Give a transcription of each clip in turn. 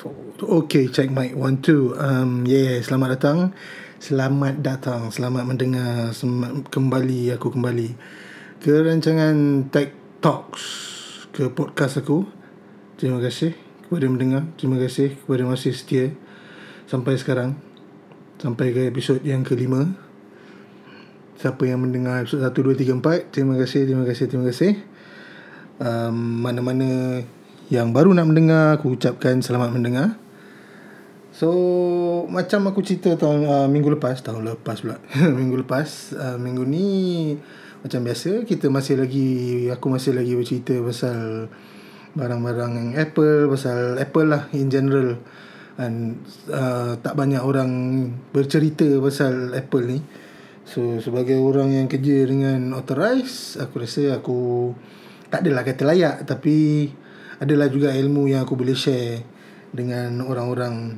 four. Okay, check mic. One, two. Um, yeah, selamat datang. Selamat datang. Selamat mendengar. Selamat kembali. Aku kembali ke rancangan Tech Talks ke podcast aku. Terima kasih kepada mendengar. Terima kasih kepada masih setia sampai sekarang. Sampai ke episod yang kelima. Siapa yang mendengar episod 1, 2, 3, 4 Terima kasih, terima kasih, terima kasih um, Mana-mana yang baru nak mendengar Aku ucapkan selamat mendengar. So Macam aku cerita tahun uh, Minggu lepas Tahun lepas pula Minggu lepas uh, Minggu ni Macam biasa Kita masih lagi Aku masih lagi bercerita pasal Barang-barang Apple Pasal Apple lah In general. Dan uh, Tak banyak orang Bercerita pasal Apple ni. So sebagai orang yang kerja dengan authorized Aku rasa aku Tak adalah kata layak Tapi Adalah juga ilmu yang aku boleh share Dengan orang-orang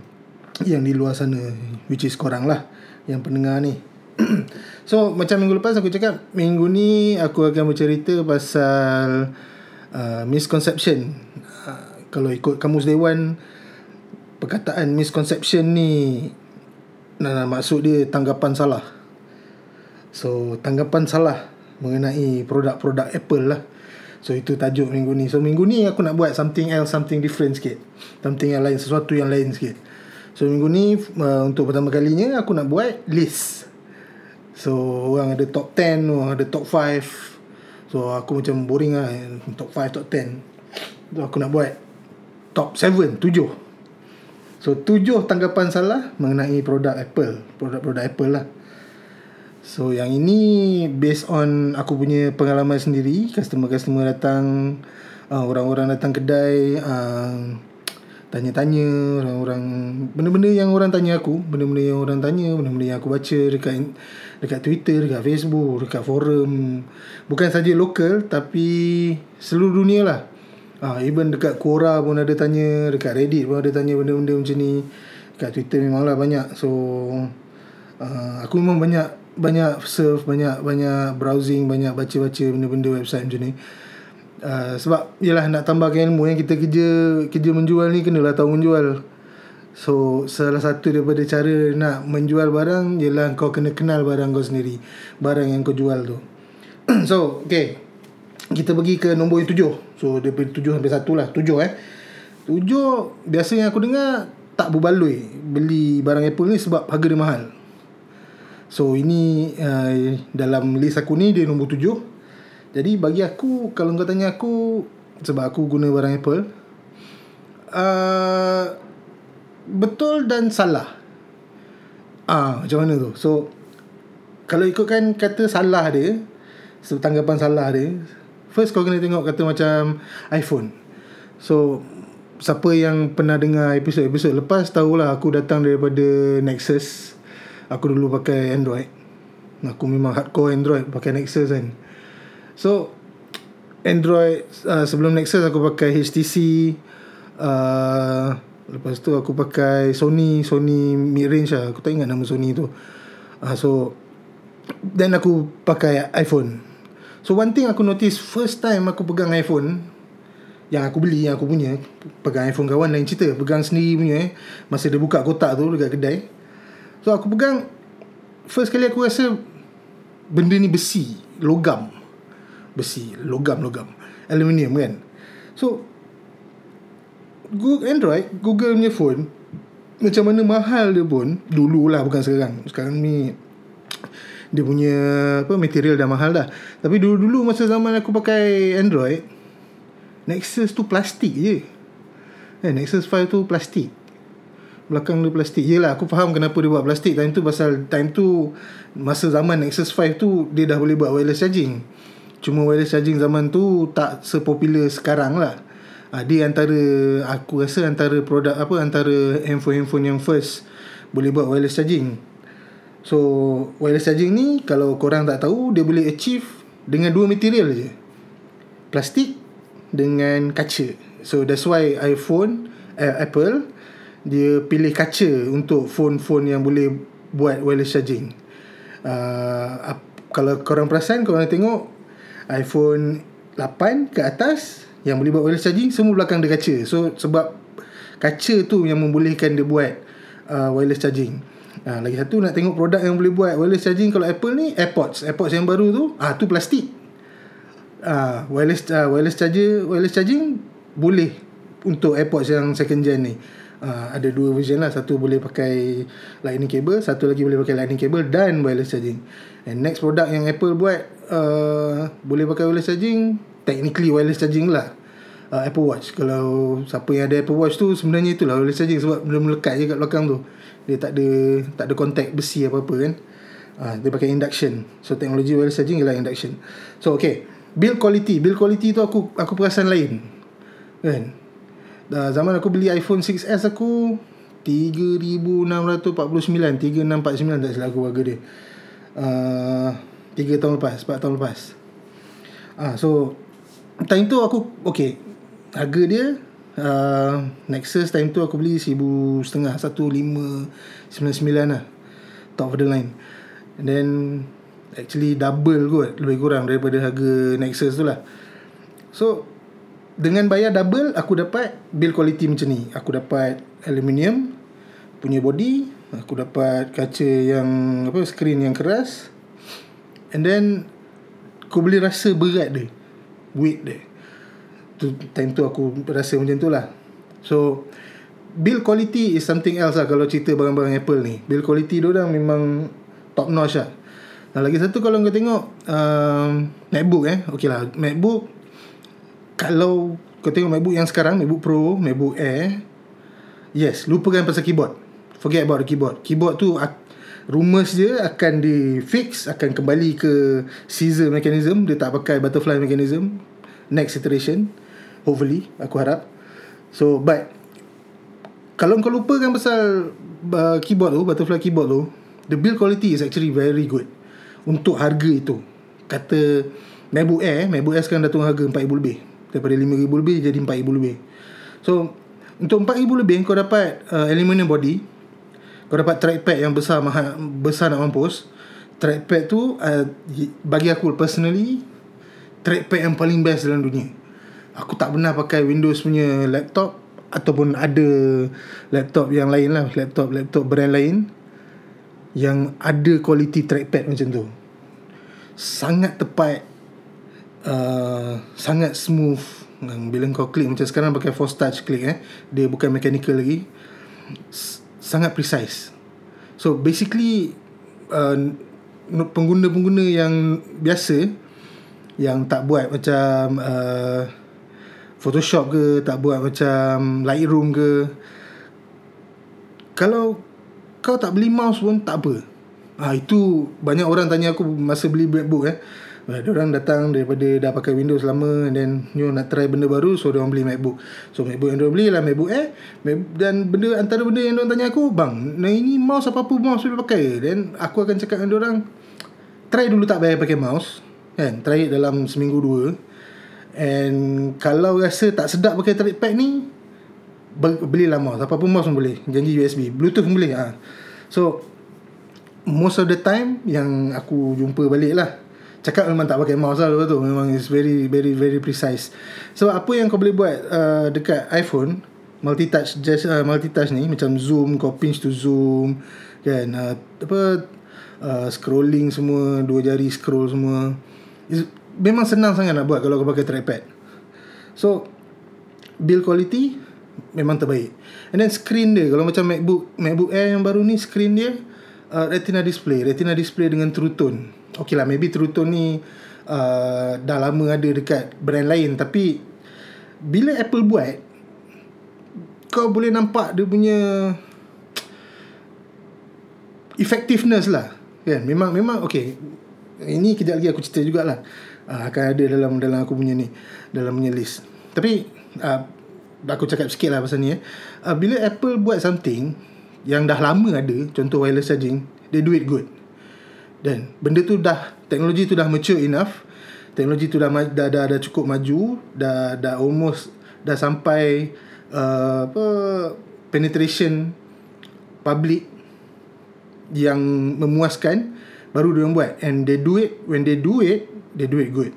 Yang di luar sana Which is korang lah Yang pendengar ni. So macam minggu lepas aku cakap Minggu ni aku akan bercerita pasal uh, Misconception. Uh, Kalau ikut Kamus Dewan Perkataan misconception ni Nah, maksud dia tanggapan salah. So tanggapan salah mengenai produk-produk Apple lah. So itu tajuk minggu ni. So minggu ni aku nak buat something else, something different sikit. Something yang lain, sesuatu yang lain sikit. So minggu ni uh, untuk pertama kalinya aku nak buat list. So orang ada top 10, orang ada top 5. So aku macam boring lah top 5, top 10. So aku nak buat top 7, 7. So tujuh tanggapan salah mengenai produk Apple, produk-produk Apple lah. So yang ini based on aku punya pengalaman sendiri, customer-customer datang, uh, orang-orang datang kedai, uh, tanya-tanya orang-orang benda-benda yang orang tanya aku, benda-benda yang orang tanya, benda-benda yang aku baca dekat dekat Twitter, dekat Facebook, dekat forum. Bukan saja lokal tapi seluruh dunia lah. Ah, uh, even dekat Quora pun ada tanya, dekat Reddit pun ada tanya benda-benda macam ni. Dekat Twitter memanglah banyak. So uh, aku memang banyak banyak surf banyak banyak browsing banyak baca-baca benda-benda website macam ni. Uh, sebab yalah nak tambahkan ilmu yang kita kerja kerja menjual ni kenalah tahu menjual. So salah satu daripada cara nak menjual barang ialah kau kena kenal barang kau sendiri barang yang kau jual tu. So okay. Kita pergi ke nombor yang tujuh. So daripada tujuh sampai satu lah. Tujuh eh. Tujuh biasa yang aku dengar tak berbaloi beli barang Apple ni sebab harga dia mahal So ini uh, dalam list aku ni dia nombor tujuh. Jadi bagi aku kalau kau tanya aku sebab aku guna barang Apple uh, betul dan salah. Ah uh, macam mana tu? So kalau ikutkan kata salah dia, so, tanggapan salah dia, first kau kena tengok kata macam iPhone. So siapa yang pernah dengar episod-episod lepas tahulah aku datang daripada Nexus Aku dulu pakai Android. Aku memang hardcore Android Pakai Nexus kan. So Android uh, Sebelum Nexus aku pakai HTC uh, Lepas tu aku pakai Sony Sony mid-range lah. Aku tak ingat nama Sony tu. Uh, So Then aku pakai iPhone. So one thing aku notice First time aku pegang iPhone Yang aku beli Yang aku punya Pegang iPhone kawan lain cerita Pegang sendiri punya eh. Masa dia buka kotak tu Dekat kedai So aku pegang First kali aku rasa Benda ni besi Logam. Besi Logam Logam. Aluminium kan? So Google Android Google punya phone Macam mana mahal dia pun Dululah bukan sekarang. Sekarang ni Dia punya Apa Material dah mahal dah. Tapi dulu-dulu Masa zaman aku pakai Android Nexus tu plastik je. Eh, Nexus 5 tu plastik belakang dia plastik. Yelah aku faham kenapa dia buat plastik. Time tu pasal Time tu Masa zaman Nexus 5 tu Dia dah boleh buat wireless charging. Cuma wireless charging zaman tu Tak sepopular sekarang lah. Ha, Dia antara Aku rasa antara produk apa Antara handphone-handphone yang first Boleh buat wireless charging. So Wireless charging ni Kalau korang tak tahu Dia boleh achieve Dengan dua material je. Plastik Dengan kaca. So that's why iPhone eh, Apple dia pilih kaca untuk phone-phone yang boleh buat wireless charging. Uh, kalau korang perasan, korang tengok iPhone 8 ke atas yang boleh buat wireless charging, semua belakang dia kaca. So, sebab kaca tu yang membolehkan dia buat uh, wireless charging Ha, lagi satu nak tengok produk yang boleh buat wireless charging kalau Apple ni AirPods AirPods yang baru tu ah tu plastik ah wireless uh, wireless charger wireless charging boleh untuk AirPods yang second gen ni uh, ada dua version lah. Satu boleh pakai lightning cable satu lagi boleh pakai lightning cable dan wireless charging. And next product yang Apple buat uh, boleh pakai wireless charging technically wireless charging lah. Uh, Apple Watch. Kalau siapa yang ada Apple Watch tu sebenarnya itulah wireless charging sebab benda melekat je kat belakang tu. Dia tak ada tak ada contact besi apa-apa kan. Uh, dia pakai induction. So teknologi wireless charging ialah induction. So okay. Build quality. Build quality tu aku aku perasan lain. Kan uh, zaman aku beli iPhone 6s aku 3649 3649 tak silap aku harga dia. Uh, 3 tahun lepas 4 tahun lepas. Ah uh, so time tu aku okay harga dia uh, Nexus time tu aku beli seribu setengah satu lima sembilan sembilan lah top of the line. And then actually double kot lebih kurang daripada harga Nexus tu lah. So dengan bayar double aku dapat build quality macam ni. Aku dapat aluminium punya body aku dapat kaca yang apa screen yang keras and then aku boleh rasa berat dia weight dia. Tu time tu aku rasa macam tu lah. So build quality is something else lah kalau cerita barang-barang Apple ni. Build quality dia orang memang top notch lah. Dan lagi satu kalau kau tengok um, MacBook eh. Okay lah MacBook kalau kau tengok MacBook yang sekarang MacBook Pro MacBook Air yes lupakan pasal keyboard. Forget about the keyboard. Keyboard tu rumours dia akan di fix akan kembali ke scissor mechanism. Dia tak pakai butterfly mechanism. Next iteration Hopefully Aku harap. So but Kalau kau lupakan pasal uh, Keyboard tu Butterfly keyboard tu The build quality is actually very good. Untuk harga itu. Kata MacBook Air MacBook Air sekarang dah turun harga 4,000 lebih Daripada 5,000 lebih Jadi 4,000 lebih. So Untuk 4,000 lebih Kau dapat uh, Aluminium body. Kau dapat trackpad yang besar mahal, Besar nak mampus. Trackpad tu uh, Bagi aku personally Trackpad yang paling best dalam dunia. Aku tak pernah pakai Windows punya laptop Ataupun ada laptop yang lain lah. Laptop-laptop brand lain Yang ada quality trackpad macam tu. Sangat tepat uh, Sangat smooth. Bila kau klik macam sekarang pakai force touch klik eh Dia bukan mechanical lagi. Sangat precise. So basically uh, Pengguna-pengguna yang biasa Yang tak buat macam uh, Photoshop ke tak buat macam Lightroom ke kalau kau tak beli mouse pun tak apa. Ha, itu banyak orang tanya aku masa beli MacBook eh ada orang datang daripada dah pakai Windows lama and then you nak try benda baru so orang beli MacBook. So MacBook yang dia beli lah MacBook Air. Dan benda antara benda yang dia tanya aku bang nah ini mouse apa apa mouse boleh pakai then aku akan cakap dengan orang try dulu tak payah pakai mouse kan? Try it dalam seminggu dua. And kalau rasa tak sedap pakai trackpad ni Belilah mouse. Apa pun mouse pun boleh. Janji USB Bluetooth pun boleh ha. So Most of the time Yang aku jumpa balik lah Cakap memang tak pakai mouse lah Lepas tu. Memang is very Very very precise. So apa yang kau boleh buat uh, Dekat iPhone Multitouch just, uh, Multitouch ni Macam zoom Kau pinch to zoom Kan? Uh, Apa uh, Scrolling semua Dua jari scroll semua. Is, memang senang sangat nak buat kalau kau pakai trackpad. So build quality memang terbaik. And then screen dia. Kalau macam MacBook MacBook Air yang baru ni screen dia uh, retina display, retina display dengan true tone. Okay lah maybe true tone ni uh, dah lama ada dekat brand lain. Tapi bila Apple buat kau boleh nampak dia punya effectiveness lah. Kan? Memang memang okay ini kejap lagi aku cerita jugalah uh, akan ada dalam dalam aku punya ni dalam punya list. Tapi uh, aku cakap sikit lah pasal ni eh. uh, bila Apple buat something yang dah lama ada contoh wireless charging they do it good dan benda tu dah teknologi tu dah mature enough teknologi tu dah dah dah, dah cukup maju dah dah almost dah sampai uh, apa penetration public yang memuaskan baru dia buat and they do it when they do it they do it good.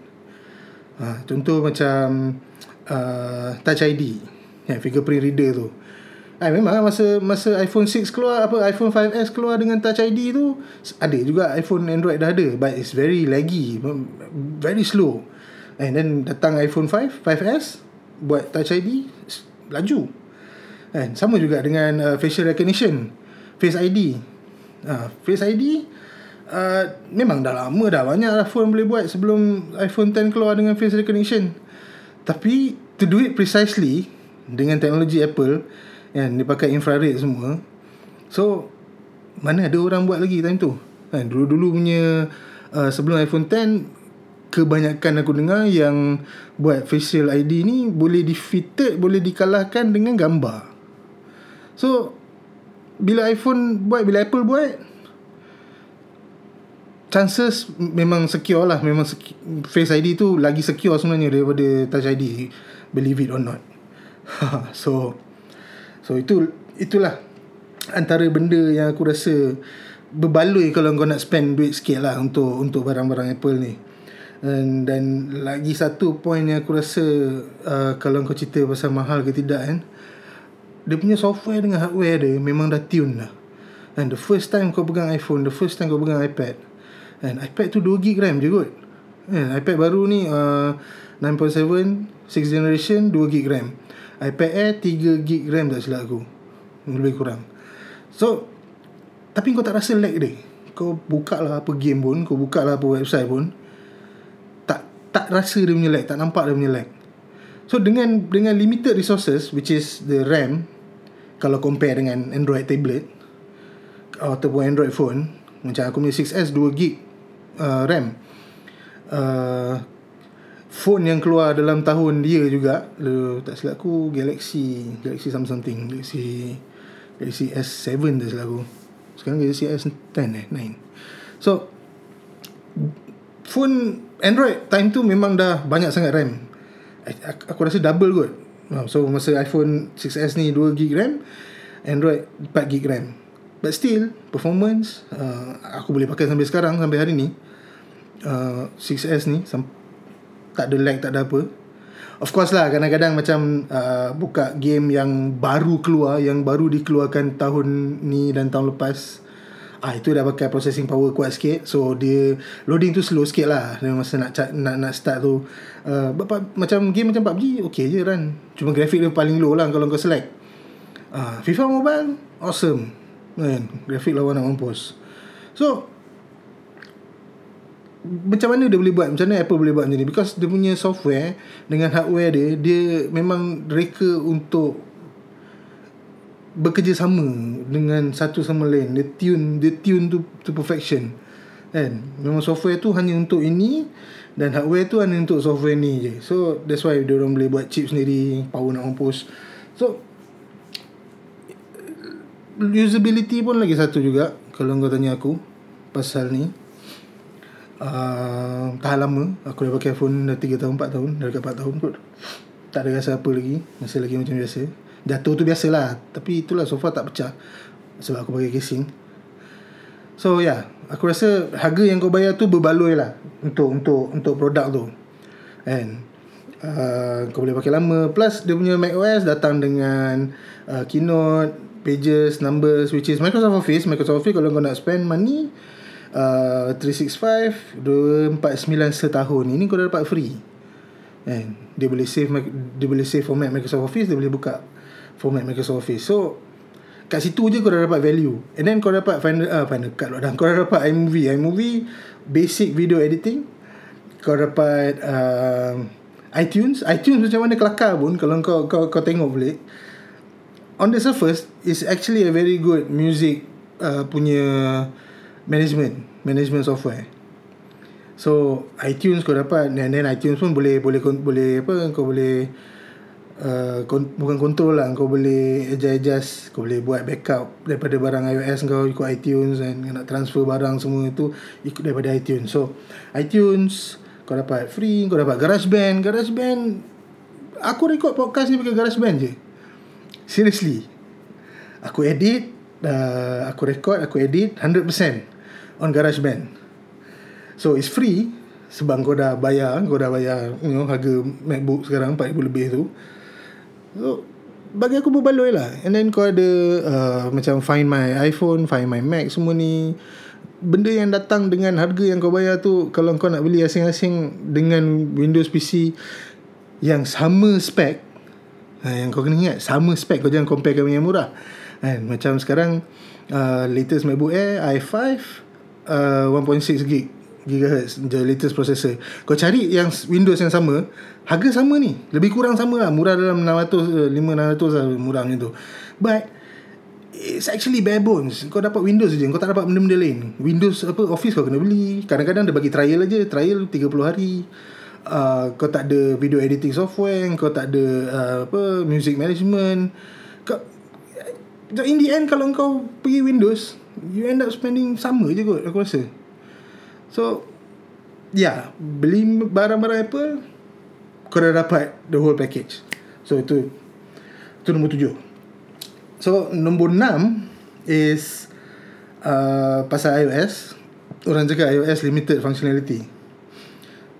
Ha, contoh macam uh, Touch ID, yang fingerprint reader tu. Ah memang masa masa iPhone 6 keluar apa iPhone 5s keluar dengan Touch ID tu ada juga iPhone Android dah ada but it's very laggy very slow. And then datang iPhone 5 5s buat Touch ID laju. Kan sama juga dengan uh, facial recognition face ID uh, face ID uh, memang dah lama dah banyak lah phone boleh buat sebelum iPhone 10 keluar dengan face recognition. Tapi to do it precisely dengan teknologi Apple kan dia pakai infrared semua. So mana ada orang buat lagi time tu? Kan dulu-dulu punya uh, sebelum iPhone 10 kebanyakan aku dengar yang buat facial ID ni boleh defeated boleh dikalahkan dengan gambar. So bila iPhone buat bila Apple buat chances memang secure lah. Memang secure, face ID tu lagi secure sebenarnya daripada touch ID believe it or not. So So itu itulah antara benda yang aku rasa berbaloi kalau kau nak spend duit sikit lah untuk untuk barang-barang Apple ni. Dan, dan lagi satu point yang aku rasa uh, kalau kau cerita pasal mahal ke tidak kan. Dia punya software dengan hardware dia memang dah tune lah. And the first time kau pegang iPhone, the first time kau pegang iPad. And iPad tu 2GB RAM je kot. And iPad baru ni uh, 9.7, 6 generation, 2GB RAM iPad Air 3GB RAM tak silap aku. Lebih kurang. So Tapi kau tak rasa lag dia? Kau buka lah apa game pun Kau buka lah apa website pun Tak tak rasa dia punya lag Tak nampak dia punya lag. So dengan dengan limited resources Which is the RAM Kalau compare dengan Android tablet Ataupun Android phone Macam aku punya 6S 2GB uh, RAM uh, phone yang keluar dalam tahun dia juga le, tak silap aku Galaxy Galaxy something Galaxy Galaxy S7 tak silap aku. Sekarang Galaxy S10 eh 9 so phone Android time tu memang dah banyak sangat RAM. Aku rasa double kot. So masa iPhone 6s ni 2GB RAM Android 4GB RAM. But still performance uh, aku boleh pakai sampai sekarang sampai hari ni uh, 6s ni tak ada lag tak ada apa. Of course lah kadang-kadang macam uh, buka game yang baru keluar yang baru dikeluarkan tahun ni dan tahun lepas ah itu dah pakai processing power kuat sikit. So dia loading tu slow sikit lah masa nak nak nak start tu. Uh, macam game macam PUBG okay je run. Cuma grafik dia paling low lah kalau kau select. Uh, FIFA Mobile awesome. Kan grafik lawan nak mampus. So macam mana dia boleh buat? Macam mana Apple boleh buat macam ni? Because dia punya software dengan hardware dia dia memang reka untuk bekerjasama dengan satu sama lain. Dia tune dia tune to to perfection. Kan? Memang software tu hanya untuk ini dan hardware tu hanya untuk software ni je. So that's why dia orang boleh buat chip sendiri power nak mampus so usability pun lagi satu juga kalau kau tanya aku pasal ni uh, tahan lama. Aku dah pakai phone dah 3 tahun 4 tahun. Dah dekat 4 tahun kot. Tak ada rasa apa lagi. Masih lagi macam biasa. Jatuh tu biasalah. Tapi itulah so far tak pecah. Sebab aku pakai casing. So yeah aku rasa harga yang kau bayar tu berbaloi lah. Untuk untuk untuk produk tu. And uh, kau boleh pakai lama. Plus dia punya Mac OS datang dengan uh, keynote pages numbers which is Microsoft Office. Microsoft Office kalau kau nak spend money uh, 365 249 setahun. Ini kau dah dapat free. Kan dia boleh save dia boleh save format Microsoft Office dia boleh buka format Microsoft Office. So kat situ je kau dah dapat value. And then kau dapat final uh, final cut lah kau dah dapat iMovie. iMovie basic video editing. Kau dapat uh, iTunes. iTunes macam mana kelakar pun kalau kau kau, kau tengok boleh on the surface is actually a very good music uh, punya management management software. So iTunes kau dapat and then iTunes pun boleh boleh boleh apa kau boleh uh, kon, bukan control lah kau boleh adjust kau boleh buat backup daripada barang iOS kau ikut iTunes and nak transfer barang semua itu ikut daripada iTunes. So iTunes kau dapat free kau dapat GarageBand. GarageBand aku record podcast ni pakai GarageBand je. Seriously. Aku edit uh, aku record aku edit 100% on GarageBand. So it's free sebab kau dah bayar, kau dah bayar you know, harga MacBook sekarang 4000 lebih tu. So bagi aku berbaloi lah and then kau ada uh, macam find my iPhone find my Mac semua ni benda yang datang dengan harga yang kau bayar tu kalau kau nak beli asing-asing dengan Windows PC yang sama spek ha, yang kau kena ingat sama spek kau jangan compare dengan yang murah kan macam sekarang uh, latest MacBook Air i5 uh, 1.6 gig gigahertz the latest processor. Kau cari yang Windows yang sama harga sama ni. Lebih kurang sama lah. Murah dalam 600 500 lah murah macam tu. But it's actually bare bones. Kau dapat Windows je. Kau tak dapat benda-benda lain. Windows apa Office kau kena beli. Kadang-kadang dia bagi trial aja. Trial 30 hari. Uh, kau tak ada video editing software. Kau tak ada uh, apa music management. Kau in the end kalau kau pergi Windows you end up spending sama je kot aku rasa. So Yeah Beli barang-barang Apple Kau dah dapat The whole package. So itu Itu nombor tujuh. So nombor enam Is uh, Pasal iOS Orang cakap iOS limited functionality.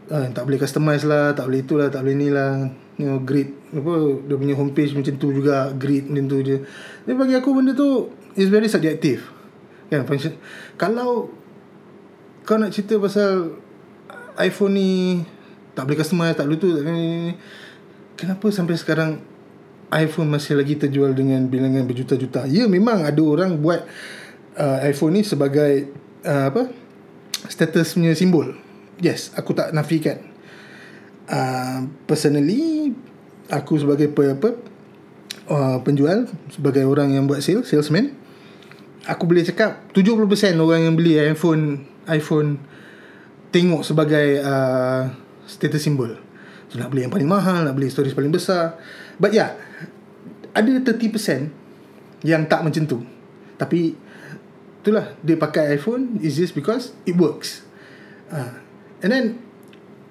Uh, Tak boleh customize lah Tak boleh itulah Tak boleh ni lah You know grid apa Dia punya homepage macam tu juga Grid macam tu je. Tapi bagi aku benda tu Is very subjective Kan function Kalau kau nak cerita pasal iPhone ni tak boleh customize, tak tu, tak boleh Kenapa sampai sekarang iPhone masih lagi terjual dengan bilangan berjuta-juta? Ya memang ada orang buat uh, iPhone ni sebagai uh, apa? status punya simbol. Yes, aku tak nafikan. Uh, personally aku sebagai pe, apa? Uh, penjual sebagai orang yang buat sale, salesman aku boleh cakap 70% orang yang beli iPhone iPhone tengok sebagai uh, status symbol. So nak beli yang paling mahal, nak beli storage paling besar. But yeah, ada 30% yang tak macam tu. Tapi itulah dia pakai iPhone is just because it works. Uh, and then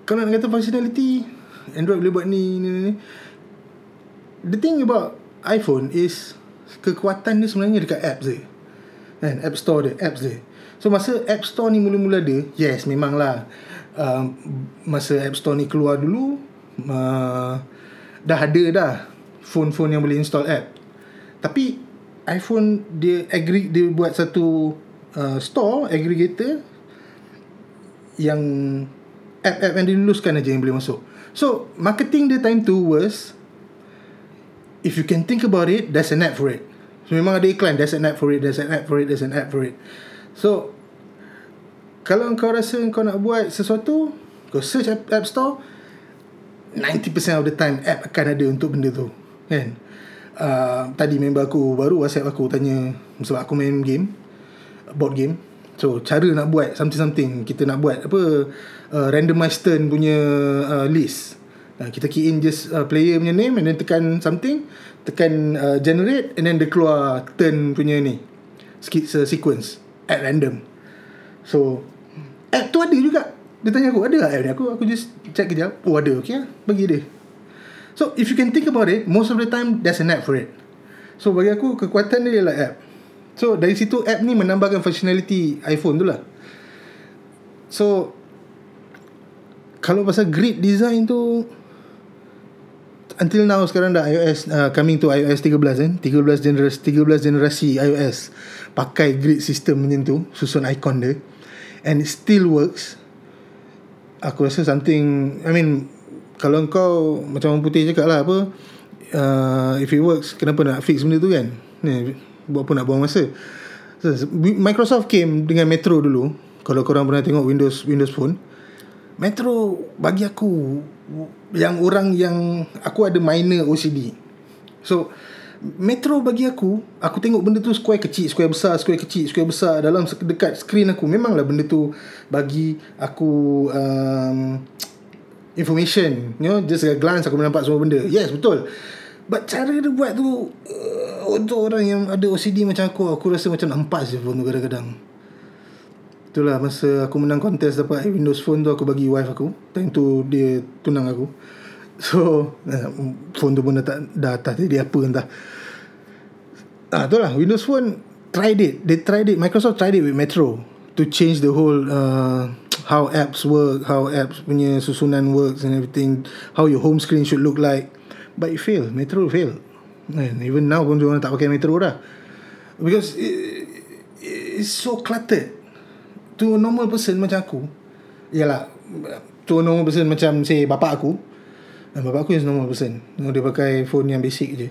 kalau nak kata functionality Android boleh buat ni ni ni. The thing about iPhone is kekuatan dia sebenarnya dekat apps dia. Kan, App Store dia, apps dia. So masa App Store ni mula-mula ada, yes memanglah uh, masa App Store ni keluar dulu uh, dah ada dah phone-phone yang boleh install app. Tapi iPhone dia agree dia buat satu uh, store aggregator yang app-app yang diluluskan aja yang boleh masuk. So marketing dia time tu was if you can think about it, there's an app for it. So memang ada iklan There's an app for it There's an app for it There's an app for it. So Kalau kau rasa kau nak buat sesuatu Kau search app, app store 90% of the time App akan ada untuk benda tu Kan? Uh, Tadi member aku Baru whatsapp aku tanya Sebab aku main game Board game. So cara nak buat Something-something Kita nak buat Apa uh, Randomized turn punya uh, List uh, Kita key in just uh, Player punya name And then tekan something tekan uh, generate and then dia keluar turn punya ni. Uh, sequence at random. So app tu ada juga. Dia tanya aku ada app ni? Aku aku just check kejap. Oh ada. Okay lah. Bagi dia. So if you can think about it most of the time there's an app for it. So bagi aku kekuatan dia ialah app. So dari situ app ni menambahkan functionality iPhone tu lah. So kalau pasal grid design tu until now sekarang dah iOS uh, coming to iOS 13 kan 13 generasi 13 generasi iOS pakai grid system macam tu susun icon dia and it still works. Aku rasa something I mean kalau kau macam orang putih cakap lah apa uh, if it works kenapa nak fix benda tu kan? Ni buat apa nak buang masa. So, Microsoft came dengan Metro dulu. Kalau korang pernah tengok Windows Windows Phone Metro bagi aku yang orang yang aku ada minor OCD. So Metro bagi aku Aku tengok benda tu Square kecil Square besar Square kecil Square besar Dalam dekat screen aku. Memanglah benda tu Bagi aku um, Information. You know Just a glance Aku nampak semua benda. Yes betul. But cara dia buat tu uh, Untuk orang yang Ada OCD macam aku Aku rasa macam nak empas je pun kadang-kadang Itulah masa aku menang kontes dapat Windows Phone tu aku bagi wife aku. Time tu dia tunang aku. So, eh, phone tu pun dah tak, dah tak jadi apa entah. Ah, itulah Windows Phone tried it. They tried it. Microsoft tried it with Metro to change the whole uh, how apps work, how apps punya susunan works and everything, how your home screen should look like. But it failed. Metro failed. And even now pun orang tak pakai metro dah. Because it, it's so cluttered. To a normal person macam aku. Yalah, to a normal person macam say bapak aku. Dan bapak aku is normal person. Dia pakai phone yang basic je.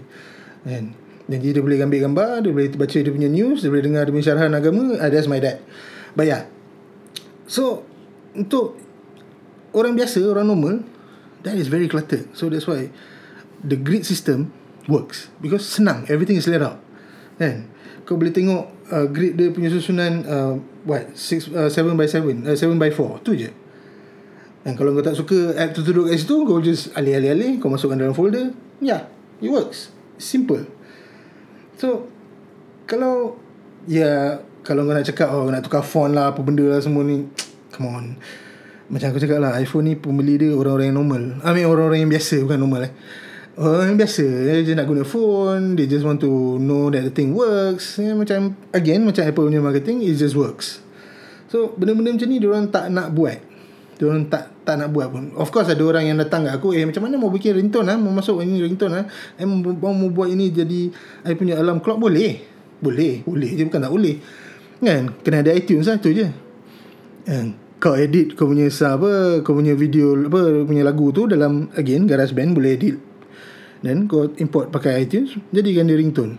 Kan? Jadi dia boleh ambil gambar, dia boleh baca dia punya news, dia boleh dengar dia punya syarahan agama. Uh, that's my dad. But yeah. So, untuk orang biasa, orang normal, that is very cluttered. So that's why the grid system works. Because senang, everything is laid out. Kan? Kau boleh tengok uh, grid dia punya susunan uh, what? 6 uh, 7 by 7, uh, 7 by 4. Tu je. Dan kalau kau tak suka app tu duduk kat situ, kau just alih-alih-alih, kau masukkan dalam folder. Yeah, it works. Simple. So Kalau Ya Kalau kau nak cakap Oh nak tukar font lah Apa benda lah semua ni Come on Macam aku cakap lah iPhone ni pembeli dia Orang-orang yang normal I mean orang-orang yang biasa Bukan normal eh Orang biasa Dia just nak guna phone They just want to know That the thing works. Ya, Macam Again Macam Apple punya marketing It just works. So benda-benda macam ni Diorang tak nak buat. Diorang tak tak nak buat pun. Of course ada orang yang datang kat aku Eh macam mana mau bikin ringtone lah Mau masuk ini ringtone lah Eh mau, mau buat ini jadi I punya alarm clock Boleh? Boleh Boleh. Je bukan tak boleh. Kan? Kena ada iTunes lah tu je. Kan? Kau edit kau punya apa Kau punya video apa Punya lagu tu dalam Again GarageBand boleh edit Dan kau import pakai iTunes Jadikan dia ringtone.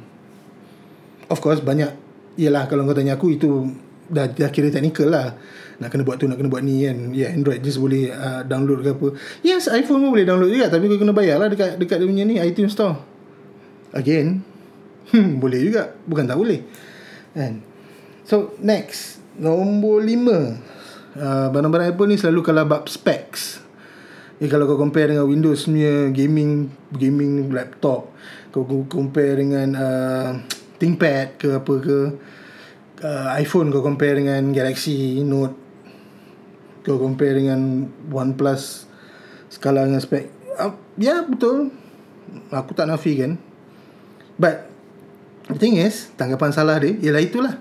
Of course banyak Yelah kalau kau tanya aku Itu dah, dah kira technical lah. Nak kena buat tu nak kena buat ni kan? Ya yeah, Android just boleh uh, download ke apa. Yes iPhone pun boleh download juga tapi kau kena bayar lah dekat, dekat dia punya ni iTunes Store. Again hmm, boleh juga. Bukan tak boleh kan? So next. Nombor lima. Uh, barang-barang Apple ni selalu kalah bab specs Eh, kalau kau compare dengan Windows punya gaming gaming laptop kau compare dengan uh, ThinkPad ke apa ke uh, iPhone kau compare dengan Galaxy Note kau compare dengan OnePlus skala dengan spek uh, ya yeah, betul. Aku tak nafikan but the thing is tanggapan salah dia ialah itulah.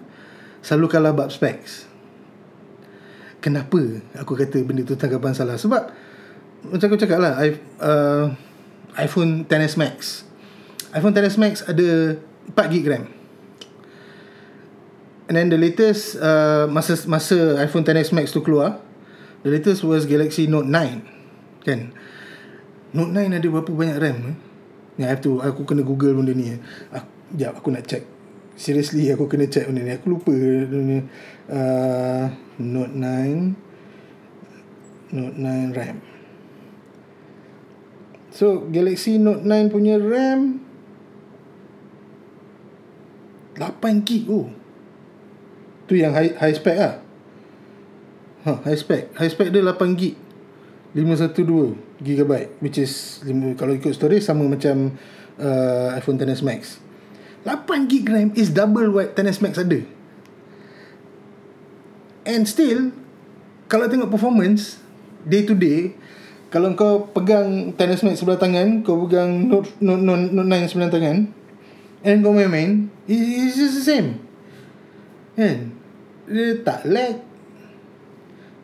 Selalu kalah bab specs. Kenapa aku kata benda tu tanggapan salah? Sebab macam aku cakap lah uh, iPhone XS Max. iPhone XS Max ada 4GB RAM. And then the latest uh, masa masa iPhone XS Max tu keluar The latest was Galaxy Note 9 Kan? Note 9 ada berapa banyak RAM eh? Yang I have to Aku kena google benda ni eh. aku, Sekejap aku nak check. Seriously aku kena check benda ni. Aku lupa benda uh, Note 9 Note 9 RAM So Galaxy Note 9 punya RAM 8GB oh Tu yang high, high spec lah Ha, high spec. High spec dia 8 gig. 512 GB which is kalau ikut story sama macam uh, iPhone XS Max. 8 gig RAM is double what XS Max ada. And still kalau tengok performance day to day kalau kau pegang XS Max sebelah tangan, kau pegang Note Note, Note, Note 9 sebelah tangan and kau main-main, it's just the same. Kan? Dia tak lag,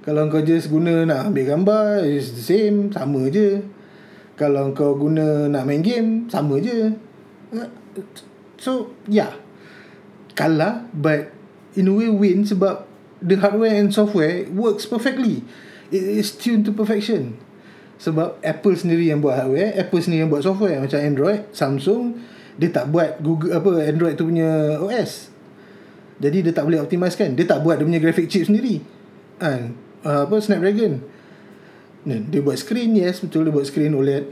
kalau kau just guna nak ambil gambar It's the same Sama je. Kalau kau guna nak main game Sama je. So yeah Kalah But In a way win Sebab The hardware and software Works perfectly. It is tuned to perfection Sebab Apple sendiri yang buat hardware Apple sendiri yang buat software Macam Android Samsung Dia tak buat Google apa Android tu punya OS Jadi dia tak boleh optimize kan Dia tak buat dia punya graphic chip sendiri Kan uh, apa Snapdragon. Dia buat screen yes betul dia buat screen OLED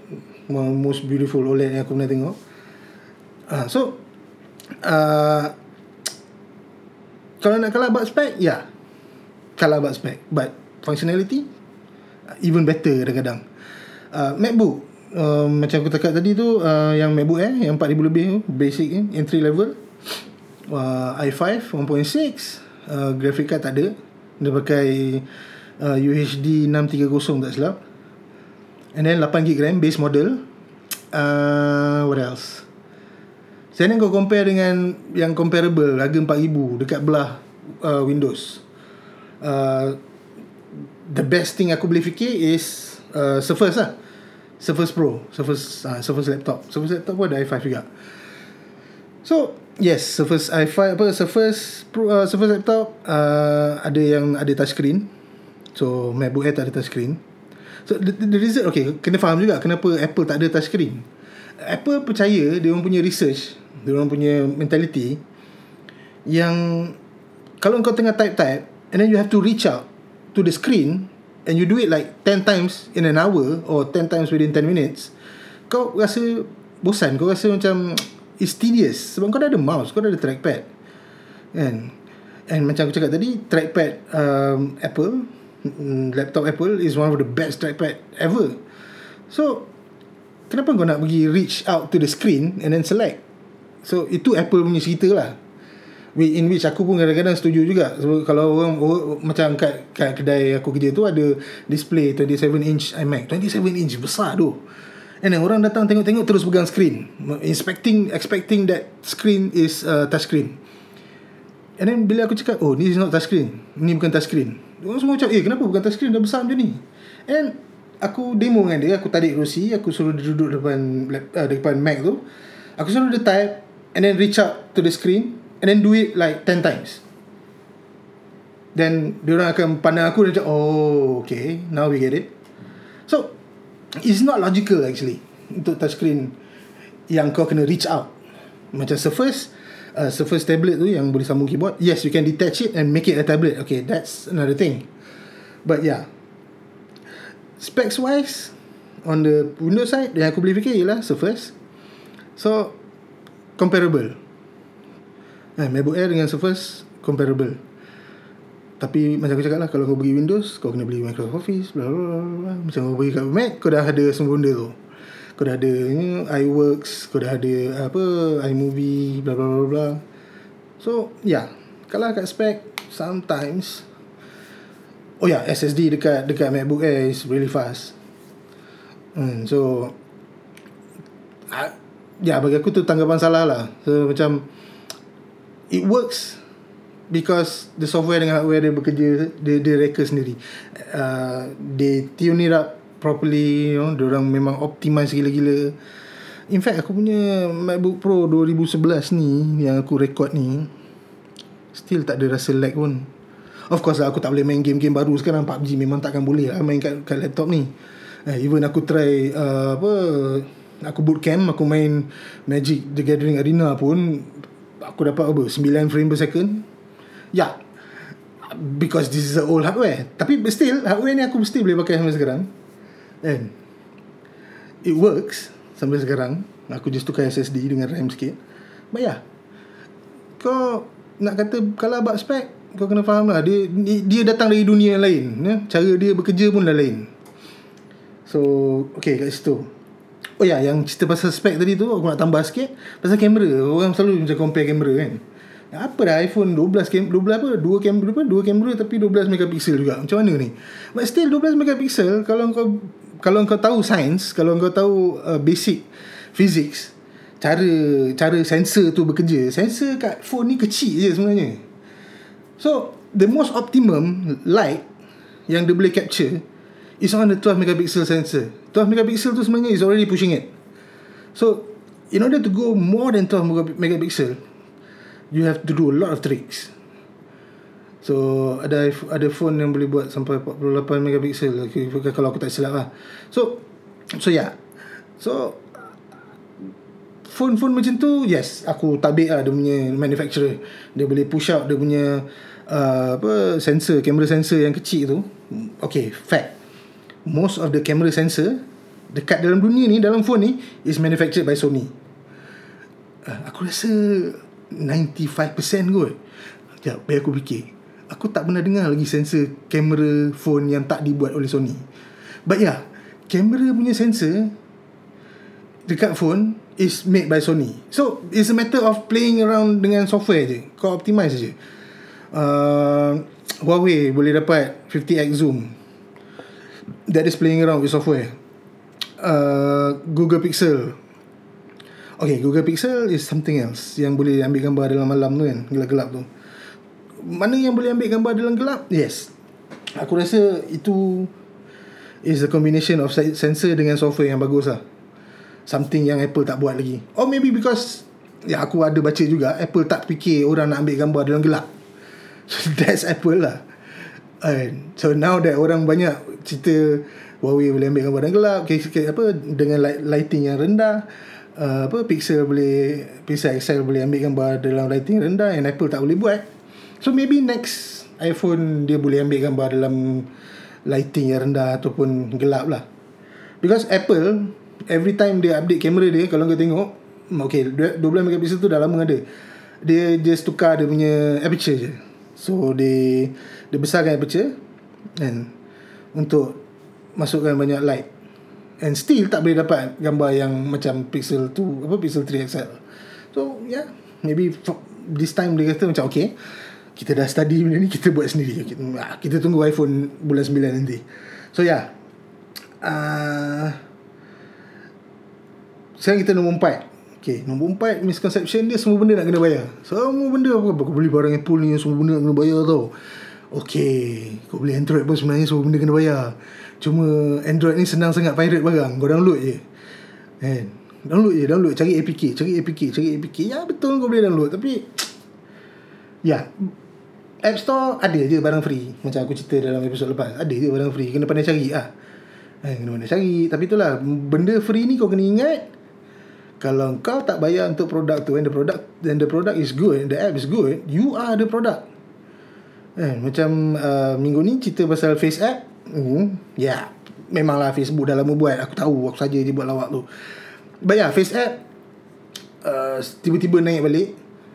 most beautiful OLED yang aku pernah tengok. Uh, so uh, kalau nak kalah about spec ya yeah. kalah about spec but functionality even better kadang-kadang. Uh, MacBook. Uh, macam aku cakap tadi tu uh, yang MacBook eh yang 4000 lebih tu basic eh entry level. Uh, i5 1.6 uh, graphic card tak ada. Dia pakai uh, UHD 630 tak silap. And then 8GB RAM base model. Uh, what else? Saya kau compare dengan yang comparable harga 4000 dekat belah uh, Windows. Uh, the best thing aku boleh fikir is uh, Surface lah Surface Pro Surface uh, Surface laptop Surface laptop pun ada i5 juga So yes, Surface i5 apa Surface Pro, uh, Surface laptop uh, ada yang ada touchscreen. So MacBook Air tak ada touchscreen. So the, the reason okay, kena faham juga kenapa Apple tak ada touchscreen. Apple percaya dia orang punya research, dia orang punya mentality yang kalau kau tengah type-type and then you have to reach out to the screen and you do it like 10 times in an hour or 10 times within 10 minutes, kau rasa bosan, kau rasa macam It's tedious. Sebab kau dah ada mouse Kau dah ada trackpad Kan? And macam aku cakap tadi Trackpad um, Apple mm, Laptop Apple Is one of the best trackpad Ever. So Kenapa kau nak pergi Reach out to the screen And then select? So itu Apple punya cerita lah In which aku pun kadang-kadang setuju juga Sebab kalau orang, orang Macam kat, kat kedai aku kerja tu Ada display 27 inch iMac 27 inch besar tu And then orang datang tengok-tengok terus pegang screen. Expecting expecting that screen is uh, touch screen. And then bila aku cakap, oh this is not touch screen. Ni bukan touch screen. Orang semua macam, eh kenapa bukan touch screen dah besar macam ni? And aku demo dengan dia, aku tarik kerusi, aku suruh dia duduk depan uh, depan Mac tu. Aku suruh dia type and then reach out to the screen and then do it like 10 times. Then dia orang akan pandang aku dan cakap, oh okay, now we get it. So, It's not logical actually Untuk touchscreen Yang kau kena reach out. Macam Surface uh, Surface tablet tu Yang boleh sambung keyboard Yes you can detach it And make it a tablet. Okay that's another thing. But yeah. Specs wise On the Windows side Yang aku boleh fikir ialah Surface. So Comparable eh, MacBook Air dengan Surface Comparable. Tapi macam aku cakap lah Kalau kau pergi Windows Kau kena beli Microsoft Office bla bla bla Macam kau pergi kat Mac Kau dah ada semua benda tu. Kau dah ada you iWorks Kau dah ada Apa iMovie bla bla bla bla. So yeah Kalau kat spec Sometimes Oh yeah SSD dekat Dekat MacBook Air Is really fast. Hmm, So Ya yeah, bagi aku tu Tanggapan salah lah. So macam It works because the software dengan hardware dia bekerja dia dia reka sendiri. Uh, they tune it up properly you know orang memang optimize gila-gila. In fact aku punya MacBook Pro 2011 ni yang aku record ni still tak ada rasa lag pun. Of course lah, aku tak boleh main game-game baru sekarang. PUBG memang takkan boleh lah main kat, kat laptop ni. Uh, even aku try uh, apa aku bootcamp aku main Magic the Gathering Arena pun aku dapat apa 9 frame per second? Ya. Because this is a old hardware. Tapi still Hardware ni aku mesti boleh pakai sampai sekarang. And It works Sampai sekarang. Aku just tukar SSD dengan RAM sikit. But yeah Kau Nak kata Kalau abang spek Kau kena faham lah. Dia, dia datang dari dunia yang lain ya? Cara dia bekerja pun dah lain. So Okay kat situ Oh ya Yang cerita pasal spek tadi tu Aku nak tambah sikit Pasal kamera Orang selalu macam compare kamera kan apa dah iPhone 12 kam 12 apa? Dua kamera apa? Dua kamera tapi 12 megapiksel juga. Macam mana ni? But still 12 megapiksel kalau kau kalau kau tahu sains, kalau kau tahu uh, basic physics, cara cara sensor tu bekerja. Sensor kat phone ni kecil je sebenarnya. So, the most optimum light yang dia boleh capture is on the 12 megapixel sensor. 12 megapixel tu sebenarnya is already pushing it. So, in order to go more than 12 megapixel, you have to do a lot of tricks. So ada ada phone yang boleh buat sampai 48 megapixel okay, kalau aku tak silap lah. So so yeah. So phone-phone macam tu yes aku tabik lah dia punya manufacturer. Dia boleh push out dia punya uh, apa sensor, camera sensor yang kecil tu. Okay, fact. Most of the camera sensor dekat dalam dunia ni dalam phone ni is manufactured by Sony. Uh, aku rasa 95% kot. Sekejap, biar aku fikir. Aku tak pernah dengar lagi sensor kamera phone yang tak dibuat oleh Sony. But yeah, kamera punya sensor Dekat phone is made by Sony. So, it's a matter of playing around dengan software je. Kau optimize je. Uh, Huawei boleh dapat 50x zoom That is playing around with software. Uh, Google Pixel. Okay Google Pixel is something else Yang boleh ambil gambar dalam malam tu kan Gelap-gelap tu. Mana yang boleh ambil gambar dalam gelap? Yes. Aku rasa itu Is a combination of sensor dengan software yang bagus lah. Something yang Apple tak buat lagi. Or maybe because Ya aku ada baca juga Apple tak fikir orang nak ambil gambar dalam gelap. So that's Apple lah And so now that orang banyak cerita Huawei boleh ambil gambar dalam gelap apa dengan light, lighting yang rendah uh, apa pixel boleh pixel XL boleh ambil gambar dalam lighting rendah and Apple tak boleh buat. So maybe next iPhone dia boleh ambil gambar dalam lighting yang rendah ataupun gelap lah. Because Apple every time dia update kamera dia kalau kau tengok okay 12 megapixel tu dah lama ada. Dia just tukar dia punya aperture je so dia dia besarkan aperture and untuk masukkan banyak light. And still tak boleh dapat gambar yang macam pixel 2 apa pixel 3 XL so yeah maybe this time dia kata macam okay kita dah study benda ni kita buat sendiri. Kita, ah, kita tunggu iPhone bulan 9 nanti. So yeah uh, sekarang kita nombor 4 Okay, nombor 4 misconception dia semua benda nak kena bayar. Semua benda apa kau beli barang Apple ni semua benda nak kena bayar tau. Okay, kau beli Android pun sebenarnya semua benda kena bayar. Cuma Android ni senang sangat pirate barang. Kau download je. Kan? Download je, download. Cari APK, cari APK, cari APK. Ya betul kau boleh download tapi ya App Store ada je barang free Macam aku cerita dalam episod lepas Ada je barang free Kena pandai cari lah eh, Kena pandai cari Tapi itulah Benda free ni kau kena ingat Kalau kau tak bayar untuk produk tu And the product And the product is good The app is good You are the product. Eh, Macam uh, Minggu ni cerita pasal Face App hmm, Ya yeah. Memanglah Facebook dah lama buat. Aku tahu Aku saja je buat lawak tu. But yeah Face App uh, Tiba-tiba naik balik.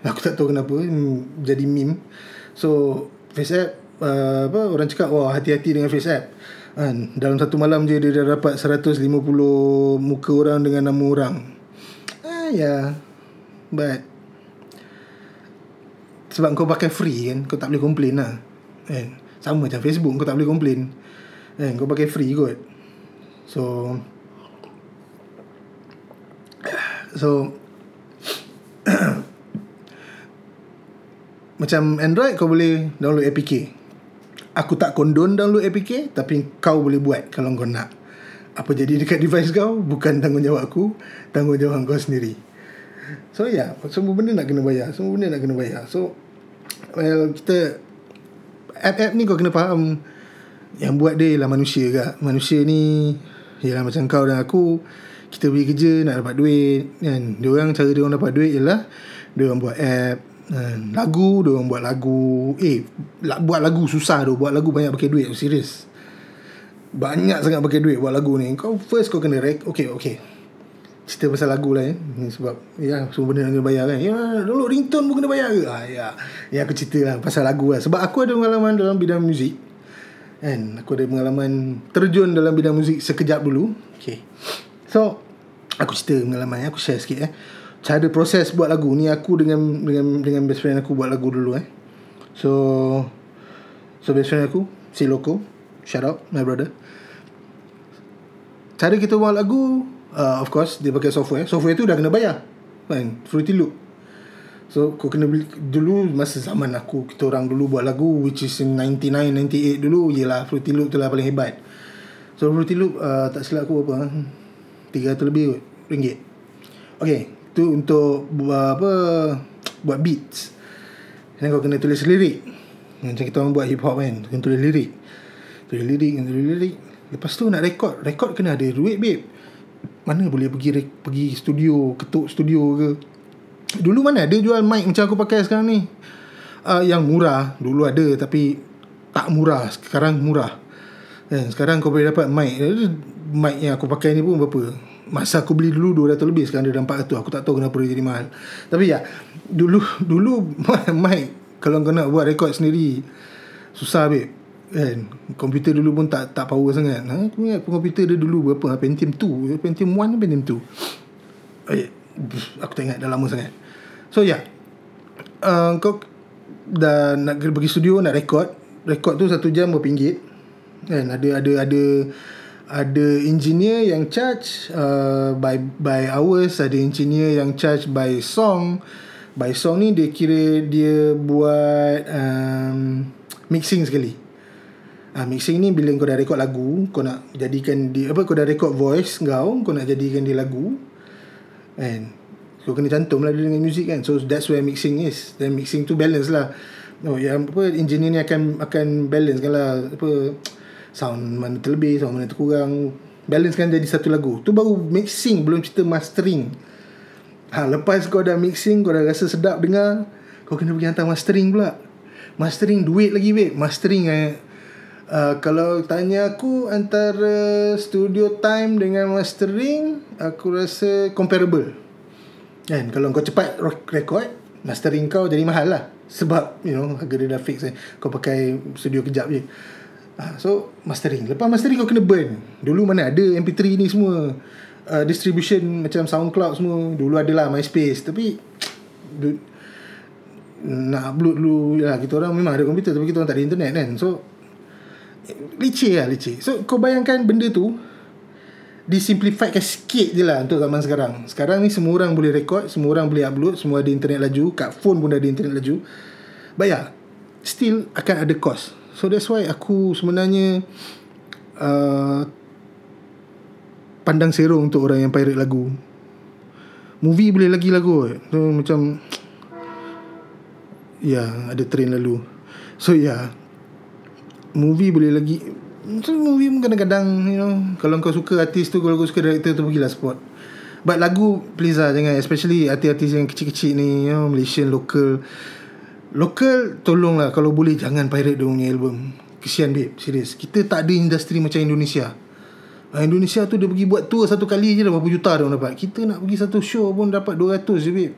Aku tak tahu kenapa hmm, Jadi meme. So Face app uh, apa Orang cakap Wah hati-hati dengan face app. Kan? Dalam satu malam je Dia dah dapat 150 Muka orang dengan nama orang yeah. But Sebab kau pakai free kan Kau tak boleh complain lah kan? Sama macam Facebook Kau tak boleh complain kan? Kau pakai free kot So So Macam Android kau boleh download APK Aku tak condone download APK Tapi kau boleh buat kalau kau nak Apa jadi dekat device kau Bukan tanggungjawab aku Tanggungjawab kau sendiri. So ya yeah, Semua benda nak kena bayar Semua benda nak kena bayar. So Well kita App-app ni kau kena faham Yang buat dia lah manusia ke Manusia ni Yalah macam kau dan aku. Kita pergi kerja Nak dapat duit kan? Dia orang cara dia orang dapat duit Ialah Dia orang buat app Hmm, lagu dia orang buat lagu. Eh buat lagu susah tu. Buat lagu banyak pakai duit serius banyak sangat pakai duit buat lagu ni. Kau first kau kena rek okay okay. Cerita pasal lagu lah eh. Sebab ya semua benda kena bayar kan. Ya dulu ringtone pun kena bayar ke? Ah, ya. Ya aku cerita lah pasal lagu lah. Sebab aku ada pengalaman dalam bidang muzik. Kan? Aku ada pengalaman terjun dalam bidang muzik sekejap dulu. Okay. So aku cerita pengalaman aku share sikit eh. Cara proses buat lagu ni aku dengan dengan dengan best friend aku buat lagu dulu eh. So so best friend aku si Loco, shout out my brother. Cara kita buat lagu uh, of course dia pakai software. Software tu dah kena bayar. Kan? Fruity Loop. So kau kena beli dulu masa zaman aku kita orang dulu buat lagu which is in 99 98 dulu ialah Fruity Loop tu lah paling hebat. So Fruity Loop uh, tak silap aku apa 300 lebih ringgit. Okay, tu untuk buat apa buat beats dan kau kena tulis lirik macam kita orang buat hip hop kan kena tulis lirik tulis lirik kena tulis lirik lepas tu nak record record kena ada duit babe. Mana boleh pergi pergi studio ketuk studio ke? Dulu mana ada jual mic macam aku pakai sekarang ni? Uh, yang murah. Dulu ada tapi tak murah. Sekarang murah. Kan sekarang kau boleh dapat mic. Mic yang aku pakai ni pun berapa? Masa aku beli dulu 200 lebih Sekarang dia dah 400 Aku tak tahu kenapa dia jadi mahal. Tapi ya Dulu Dulu Mic Kalau kau nak buat rekod sendiri Susah babe Kan? Komputer dulu pun tak tak power sangat. Ha? Aku ingat komputer dia dulu berapa? Ha? Pentium 2 Pentium 1 Pentium 2 eh, Aku tak ingat. Dah lama sangat. So ya. Yeah. uh, Kau Dah nak pergi studio Nak rekod Rekod tu satu jam berapa ringgit? Kan? Ada ada ada ada engineer yang charge uh, by by hours. Ada engineer yang charge by song. By song ni dia kira dia buat um, mixing sekali uh, mixing ni bila kau dah record lagu kau nak jadikan dia apa kau dah record voice kau kau nak jadikan dia lagu and Kau kena cantum lah dia dengan music kan. So that's where mixing is. Then mixing tu balance lah. Oh yang apa engineer ni akan akan balance kan lah. Apa sound mana terlebih sound mana terkurang. Balance kan jadi satu lagu. Tu baru mixing belum cerita mastering. Ha lepas kau dah mixing kau dah rasa sedap dengar kau kena pergi hantar mastering pula. Mastering duit lagi babe. Mastering eh Uh, kalau tanya aku antara studio time dengan mastering aku rasa comparable. Kan kalau kau cepat record mastering kau jadi mahal lah. Sebab you know harga dia dah fix eh. kau pakai studio kejap je. Uh, so mastering. Lepas mastering kau kena burn. Dulu mana ada mp3 ni semua. Uh, distribution macam soundcloud semua. Dulu adalah myspace. Tapi nak upload dulu ya, kita orang memang ada komputer tapi kita orang tak ada internet kan. So licik lah licik so kau bayangkan benda tu disimplifiedkan sikit je lah untuk zaman sekarang. Sekarang ni semua orang boleh record, semua orang boleh upload, semua ada internet laju, kat phone pun ada internet laju. Yeah, still akan ada cost. So that's why aku sebenarnya uh, pandang serong untuk orang yang pirate lagu. Movie boleh lagi lagu tu macam ya yeah, ada train lalu. So yeah, movie boleh lagi So movie pun kadang-kadang You know Kalau kau suka artis tu Kalau kau suka director tu Pergilah support But lagu Please lah jangan Especially artis-artis yang kecil-kecil ni You know Malaysian local. Local Tolonglah Kalau boleh Jangan pirate dia punya album. Kesian babe Serius Kita tak ada industri macam Indonesia. Ah, Indonesia tu dia pergi buat tour Satu kali je dah Berapa juta dia dapat. Kita nak pergi satu show pun Dapat 200 je babe.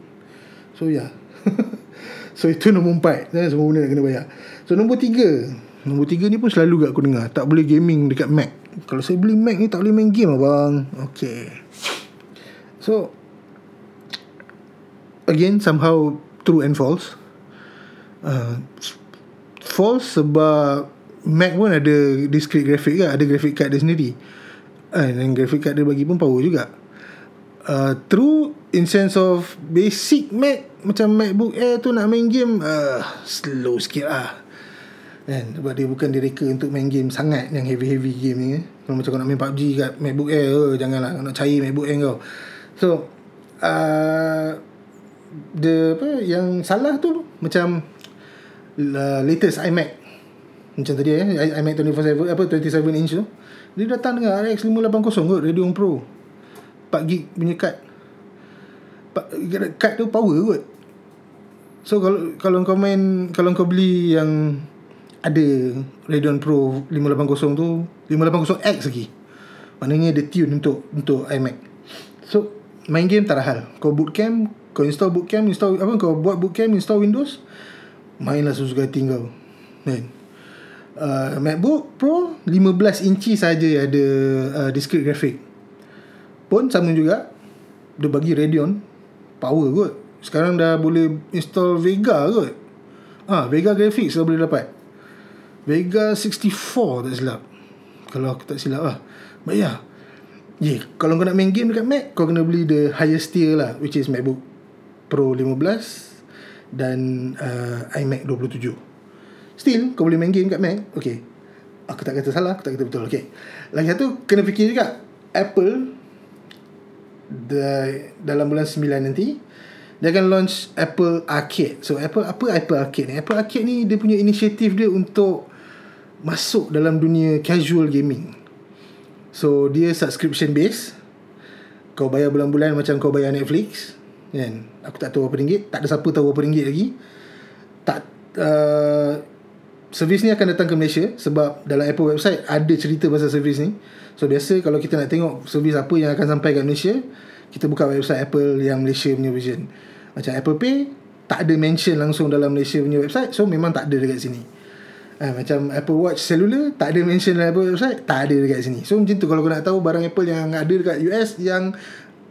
So yeah So itu nombor 4 Semua benda nak kena bayar. So nombor 3 Nombor tiga ni pun selalu aku dengar. Tak boleh gaming dekat Mac. Kalau saya beli Mac ni tak boleh main game abang Okay. So Again somehow True and false. Uh, False sebab Mac pun ada discrete graphic kan Ada graphic card dia sendiri. Uh, Dan graphic card dia bagi pun power juga. Uh, True In sense of Basic Mac Macam MacBook Air tu nak main game uh, Slow sikit lah kan? Sebab dia bukan direka untuk main game sangat yang heavy heavy game ni eh. kalau macam kau nak main PUBG kat MacBook Air oh, janganlah kau nak cari MacBook Air kau. So uh, the apa yang salah tu macam uh, latest iMac. Macam tadi eh iMac 24/7 apa 27 inch tu. Dia datang dengan RX 580 kot Radeon Pro. 4 gig punya card card tu power kot. So kalau kalau kau main kalau kau beli yang ada Radeon Pro 580 tu 580X lagi. Maknanya ada tune untuk untuk iMac. So main game tak ada hal. Kau bootcamp kau install bootcamp install apa kau buat bootcamp install Windows mainlah sesuka hati kau. Kan? Uh, MacBook Pro 15 inci saja ada uh, discrete graphic. Pun sama juga dia bagi Radeon power kot. Sekarang dah boleh install Vega kot. Ah, Vega Graphics dah boleh dapat Vega 64 tak silap. Kalau aku tak silap lah. But yeah Yeah, kalau kau nak main game dekat Mac Kau kena beli the highest tier lah Which is MacBook Pro 15 Dan uh, iMac 27 Still Kau boleh main game dekat Mac. Okay. Aku tak kata salah Aku tak kata betul. Okay. Lagi satu Kena fikir juga Apple the, Dalam bulan 9 nanti dia akan launch Apple Arcade. So Apple apa Apple Arcade ni? Apple Arcade ni dia punya inisiatif dia untuk masuk dalam dunia casual gaming. So dia subscription base. Kau bayar bulan-bulan macam kau bayar Netflix, kan? Aku tak tahu berapa ringgit, tak ada siapa tahu berapa ringgit lagi. Tak uh, servis ni akan datang ke Malaysia sebab dalam Apple website ada cerita pasal servis ni. So biasa kalau kita nak tengok servis apa yang akan sampai kat Malaysia, kita buka website Apple yang Malaysia punya version. Macam Apple Pay tak ada mention langsung dalam Malaysia punya website, so memang tak ada dekat sini. Eh, macam Apple Watch cellular Tak ada mention dalam Apple website Tak ada dekat sini. So macam tu Kalau kau nak tahu Barang Apple yang ada dekat US Yang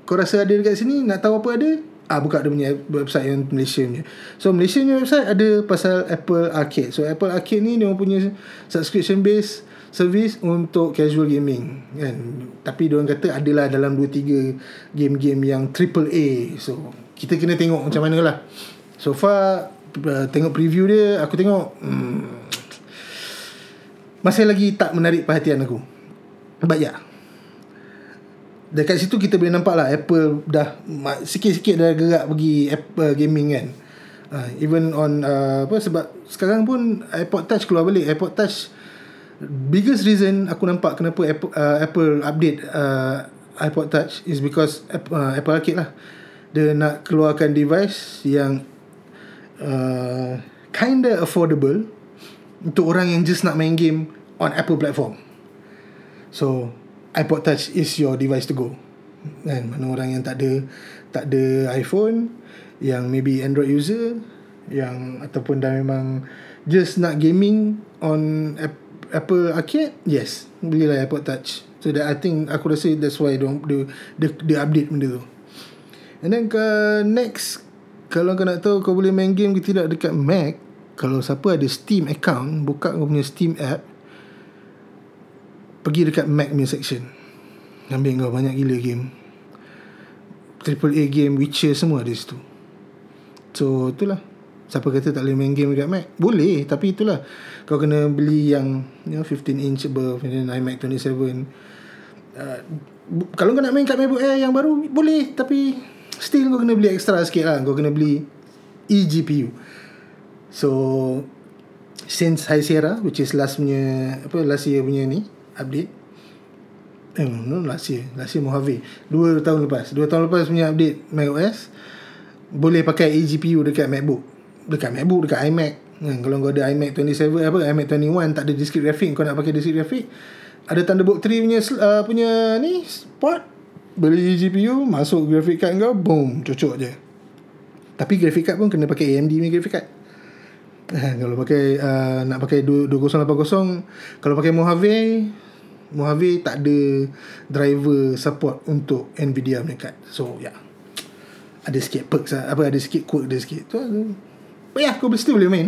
Kau rasa ada dekat sini Nak tahu apa ada Ah Buka dia punya website Yang Malaysia punya. So Malaysia punya website Ada pasal Apple Arcade. So Apple Arcade ni Dia punya Subscription base Service Untuk casual gaming kan? Tapi dia orang kata Adalah dalam 2-3 Game-game yang Triple A. So Kita kena tengok Macam mana lah So far uh, Tengok preview dia Aku tengok hmm, masih lagi tak menarik perhatian aku. But yeah dekat situ kita boleh nampak lah Apple dah sikit-sikit dah gerak pergi Apple gaming kan. Uh, even on uh, apa sebab sekarang pun iPod Touch keluar balik. iPod Touch biggest reason aku nampak kenapa Apple, uh, Apple update uh, iPod Touch is because Apple, uh, Apple Arcade lah. Dia nak keluarkan device yang uh, kinda affordable untuk orang yang just nak main game on Apple platform. So iPod Touch is your device to go. Kan? Mana orang yang tak ada tak ada iPhone yang maybe Android user yang ataupun dah memang just nak gaming on Apple Arcade yes belilah iPod Touch. So that I think aku rasa that's why dia dia dia, dia update benda tu. And then ke next kalau kau nak tahu kau boleh main game ke tidak dekat Mac kalau siapa ada Steam account buka kau punya Steam app pergi dekat Mac punya section. Ambil kau banyak gila game. Triple A game Witcher semua ada situ. So itulah. Siapa kata tak boleh main game dekat Mac? Boleh tapi itulah. Kau kena beli yang you know, 15 inch above and iMac 27 uh, kalau kau nak main kat MacBook Air yang baru boleh. Tapi still kau kena beli extra sikit lah. Kau kena beli eGPU so since High Sierra which is last punya apa last year punya ni update Eh, no, last year. Last year Mojave. Dua tahun lepas. Dua tahun lepas punya update macOS. Boleh pakai eGPU dekat MacBook. Dekat MacBook, dekat iMac. Kan, kalau kau ada iMac 27, apa, iMac 21 tak ada discrete graphic, kau nak pakai discrete graphic. Ada Thunderbolt 3 punya, uh, punya ni, port. Beli eGPU, masuk graphic card kau, boom, cocok je. Tapi graphic card pun kena pakai AMD punya graphic card. Ha, kalau pakai uh, nak pakai 2080 kalau pakai Mojave Mojave tak ada driver support untuk Nvidia punya card. So, ya. Yeah. Ada sikit perks lah. Apa, ada sikit quirk dia sikit. Tu, oh, ya, aku still boleh main.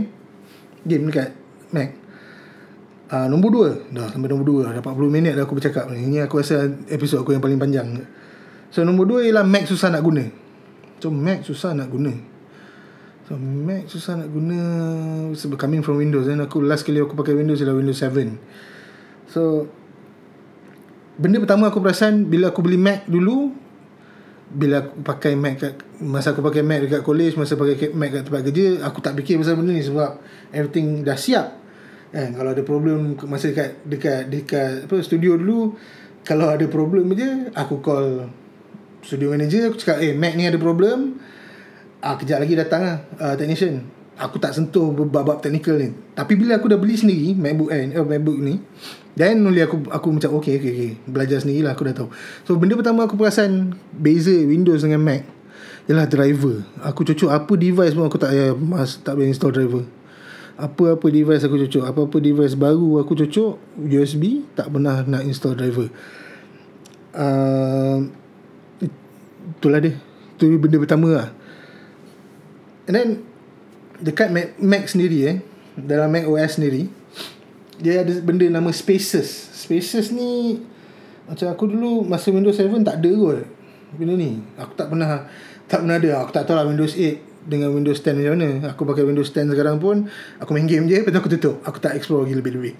Game dekat Mac. Uh, nombor dua. Dah, sampai nombor dua. Dah 40 minit dah aku bercakap. Ini aku rasa episod aku yang paling panjang. So, nombor dua ialah Mac susah nak guna. So, Mac susah nak guna. So, Mac susah nak guna. Sebab coming from Windows. Dan aku last kali aku pakai Windows ialah Windows 7. So, benda pertama aku perasan bila aku beli Mac dulu bila aku pakai Mac kat, masa aku pakai Mac dekat college masa pakai Mac kat tempat kerja aku tak fikir pasal benda ni sebab everything dah siap kan kalau ada problem masa dekat dekat dekat apa studio dulu kalau ada problem je aku call studio manager aku cakap eh Mac ni ada problem ah kejap lagi datang lah uh, technician aku tak sentuh bab-bab technical ni tapi bila aku dah beli sendiri MacBook eh, MacBook ni Then only aku aku macam okay, okay, okay. Belajar sendiri lah aku dah tahu. So benda pertama aku perasan beza Windows dengan Mac ialah driver. Aku cocok apa device pun aku tak payah mas, tak payah install driver. Apa-apa device aku cocok. Apa-apa device baru aku cocok USB tak pernah nak install driver. Uh, itulah dia. Itu benda pertama lah. And then dekat Mac, Mac sendiri eh dalam Mac OS sendiri dia ada benda nama Spaces. Spaces ni macam aku dulu masa Windows 7 tak ada kot benda ni. Aku tak pernah tak pernah ada. Aku tak tahu lah Windows 8 dengan Windows 10 macam mana. Aku pakai Windows 10 sekarang pun aku main game je lepas tu aku tutup. Aku tak explore lagi lebih-lebih.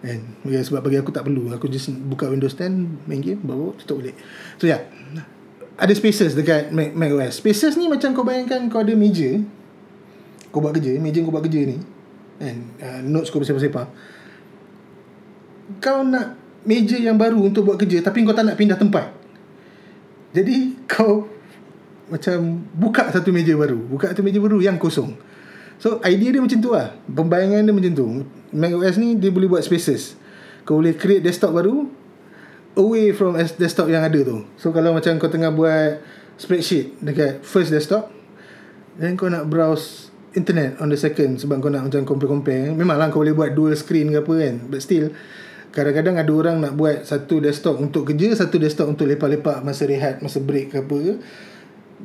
And, yeah, sebab bagi aku tak perlu. Aku just buka Windows 10 main game baru tutup balik. So. Yeah. Ada spaces dekat Mac, Mac OS. Spaces ni macam kau bayangkan kau ada meja. Kau buat kerja. Meja kau buat kerja ni. And uh, notes kau bersepah-sepah kau nak meja yang baru untuk buat kerja tapi kau tak nak pindah tempat. Jadi kau macam buka satu meja baru, buka satu meja baru yang kosong. So idea dia macam tu lah. Pembayangan dia macam tu. Mac OS ni dia boleh buat spaces. Kau boleh create desktop baru away from desktop yang ada tu. So kalau macam kau tengah buat spreadsheet dekat first desktop then kau nak browse internet on the second sebab kau nak macam compare-compare memanglah kau boleh buat dual screen ke apa kan but still Kadang-kadang ada orang nak buat satu desktop untuk kerja, satu desktop untuk lepak-lepak masa rehat, masa break ke apa ke.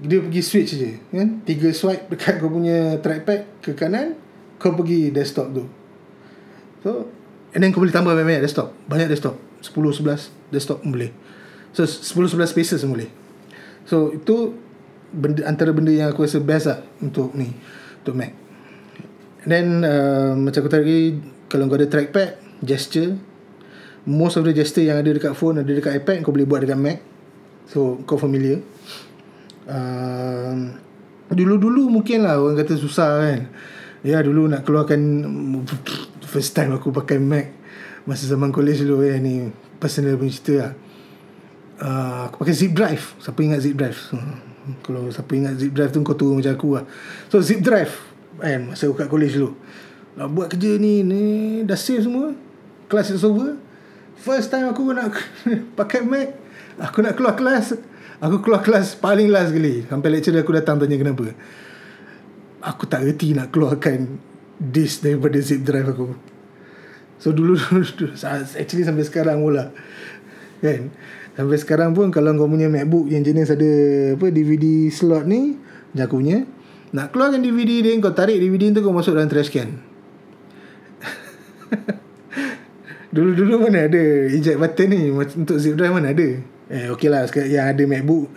Dia pergi switch je, kan? Tiga swipe dekat kau punya trackpad ke kanan, kau pergi desktop tu. So, and then kau boleh tambah banyak desktop. Banyak desktop. 10, 11 desktop pun boleh. So, 10, 11 spaces pun boleh. So, itu benda, antara benda yang aku rasa best lah untuk ni, untuk Mac. And then, uh, macam aku tadi, kalau kau ada trackpad, gesture, most of the gesture yang ada dekat phone ada dekat iPad kau boleh buat dekat Mac So kau familiar uh, Dulu-dulu mungkin lah Orang kata susah kan Ya dulu nak keluarkan First time aku pakai Mac Masa zaman college dulu ya Ni personal punya cerita lah. Uh, Aku pakai zip drive. Siapa ingat zip drive? Uh, Kalau siapa ingat zip drive tu Kau tua macam aku lah. So zip drive kan, Masa aku kat college dulu. Nak buat kerja ni Ni dah save semua. Class is over First time aku nak Pakai Mac Aku nak keluar kelas. Aku keluar kelas paling last sekali. Sampai lecturer aku datang tanya kenapa. Aku tak reti nak keluarkan Disk daripada zip drive aku So dulu, dulu Actually sampai sekarang pula. Kan? Sampai sekarang pun Kalau kau punya MacBook Yang jenis ada apa DVD slot ni Macam aku punya Nak keluarkan DVD dia Kau tarik DVD tu Kau masuk dalam trash can. Dulu-dulu mana ada Eject button ni Untuk zip drive mana ada? Eh okey lah Yang ada MacBook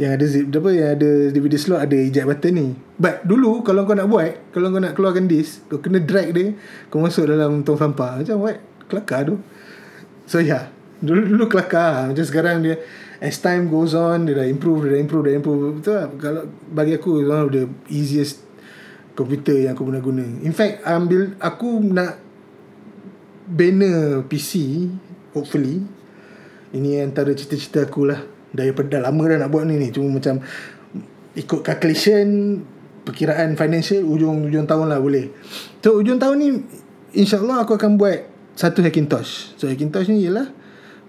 Yang ada zip apa Yang ada DVD slot Ada eject button ni. But dulu Kalau kau nak buat Kalau kau nak keluarkan disk Kau kena drag dia Kau masuk dalam tong sampah. Macam what? Kelakar tu. So yeah Dulu-dulu kelakar. Macam sekarang dia As time goes on Dia dah improve Dia dah improve Dia dah improve. Betul lah Kalau bagi aku One of the easiest Komputer yang aku pernah guna. In fact Ambil Aku nak Banner PC Hopefully. Ini antara cita-cita aku lah Daripada dah lama dah nak buat ni ni. Cuma macam Ikut calculation Perkiraan financial Ujung-ujung tahun lah boleh. So ujung tahun ni InsyaAllah aku akan buat Satu Hackintosh. So Hackintosh ni ialah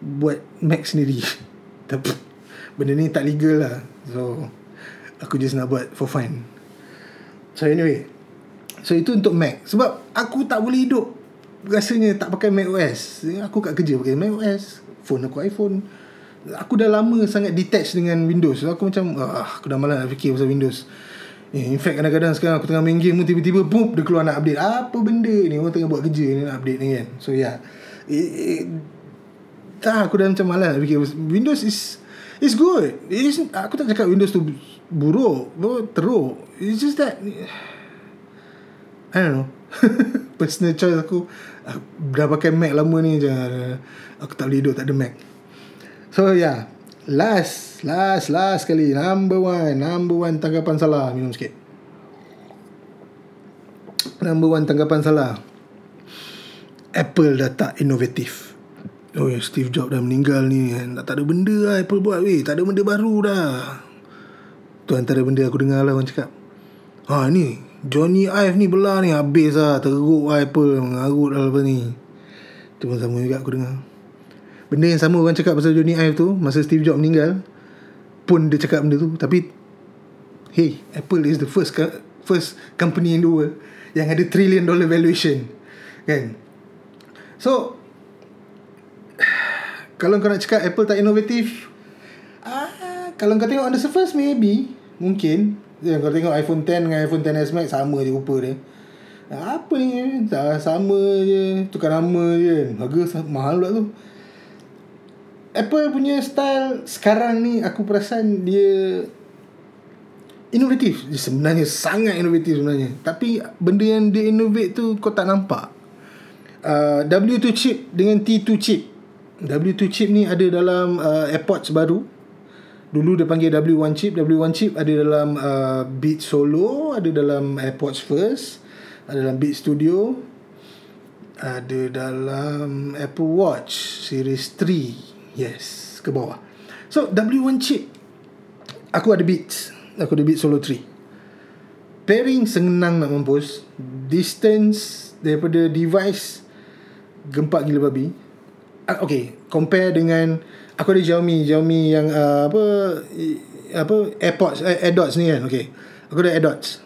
Buat Mac sendiri. Tapi Benda ni tak legal lah. So Aku just nak buat for fun. So anyway. So itu untuk Mac. Sebab aku tak boleh hidup. Rasanya tak pakai Mac OS Aku kat kerja pakai Mac OS phone aku iPhone aku dah lama sangat detach dengan Windows. Aku macam ah, aku dah malas nak fikir pasal Windows. Eh, in fact kadang-kadang sekarang aku tengah main game tiba-tiba boom dia keluar nak update. Apa benda ni? Orang tengah buat kerja ni nak update ni kan? So yeah eh, eh, tak aku dah macam malas fikir Windows is is good. It is, aku tak cakap Windows tu buruk teruk. It's just that I don't know. Personal choice aku Dah pakai Mac lama ni je Aku tak boleh hidup tak ada Mac So yeah Last Last Last sekali. Number one Number one tanggapan salah. Minum sikit. Number one tanggapan salah. Apple dah tak inovatif Oh Steve Jobs dah meninggal ni. Tak ada benda lah Apple buat weh. Tak ada benda baru dah. Tu antara benda aku dengar lah orang cakap. Ha ni. Johnny Ive ni belah ni. Habis lah. Teruk lah Apple. Mengarut lah lepas ni. Tu pun sama juga aku dengar Benda yang sama orang cakap pasal Johnny Ive tu Masa Steve Jobs meninggal Pun dia cakap benda tu Tapi Hey Apple is the first First company in the world Yang ada trillion dollar valuation Kan So Kalau kau nak cakap Apple tak inovatif ah, Kalau kau tengok on the surface Maybe Mungkin Ya, kalau tengok iPhone 10 dengan iPhone 10s Max sama je rupa dia. Apa ni? Sama je. Tukar nama je. Harga mahal pula tu. Apple punya style sekarang ni aku perasan dia inovatif. Dia sebenarnya sangat inovatif sebenarnya. Tapi benda yang dia innovate tu kau tak nampak. Uh, W2 chip dengan T2 chip. W2 chip ni ada dalam uh, AirPods baru Dulu dia panggil W1 chip W1 chip ada dalam uh, Beat Solo Ada dalam AirPods First Ada dalam Beat Studio Ada dalam Apple Watch Series 3 Yes Ke bawah. So W1 chip Aku ada Beats. Aku ada Beat Solo 3 Pairing senang nak mampus. Distance Daripada device Gempak gila babi. Uh, Okay Compare dengan aku ada Xiaomi. Xiaomi yang uh, apa apa AirPods uh, AirDots ni kan? Okey aku ada AirDots.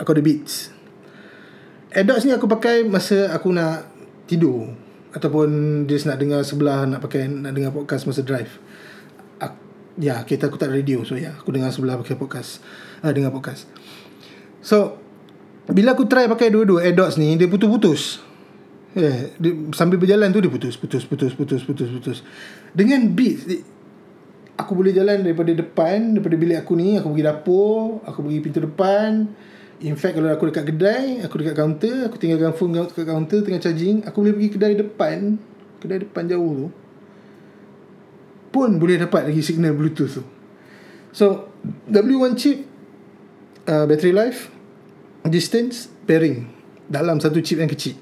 Aku ada Beats. AirDots ni aku pakai masa aku nak tidur ataupun just nak dengar sebelah nak pakai nak dengar podcast masa drive aku, ya kita aku tak radio so ya aku dengar sebelah pakai podcast uh, dengar podcast so bila aku try pakai dua-dua AirDots ni dia putus-putus Yeah, dia, sambil berjalan tu dia putus, putus, putus, putus, putus, putus. Dengan beats, aku boleh jalan daripada depan, daripada bilik aku ni, aku pergi dapur, aku pergi pintu depan. In fact, kalau aku dekat kedai, aku dekat kaunter, aku tinggalkan phone dekat kaunter, tengah charging, aku boleh pergi kedai depan, kedai depan jauh tu. pun boleh dapat lagi signal bluetooth tu. So W1 chip uh, battery life distance pairing dalam satu chip yang kecil.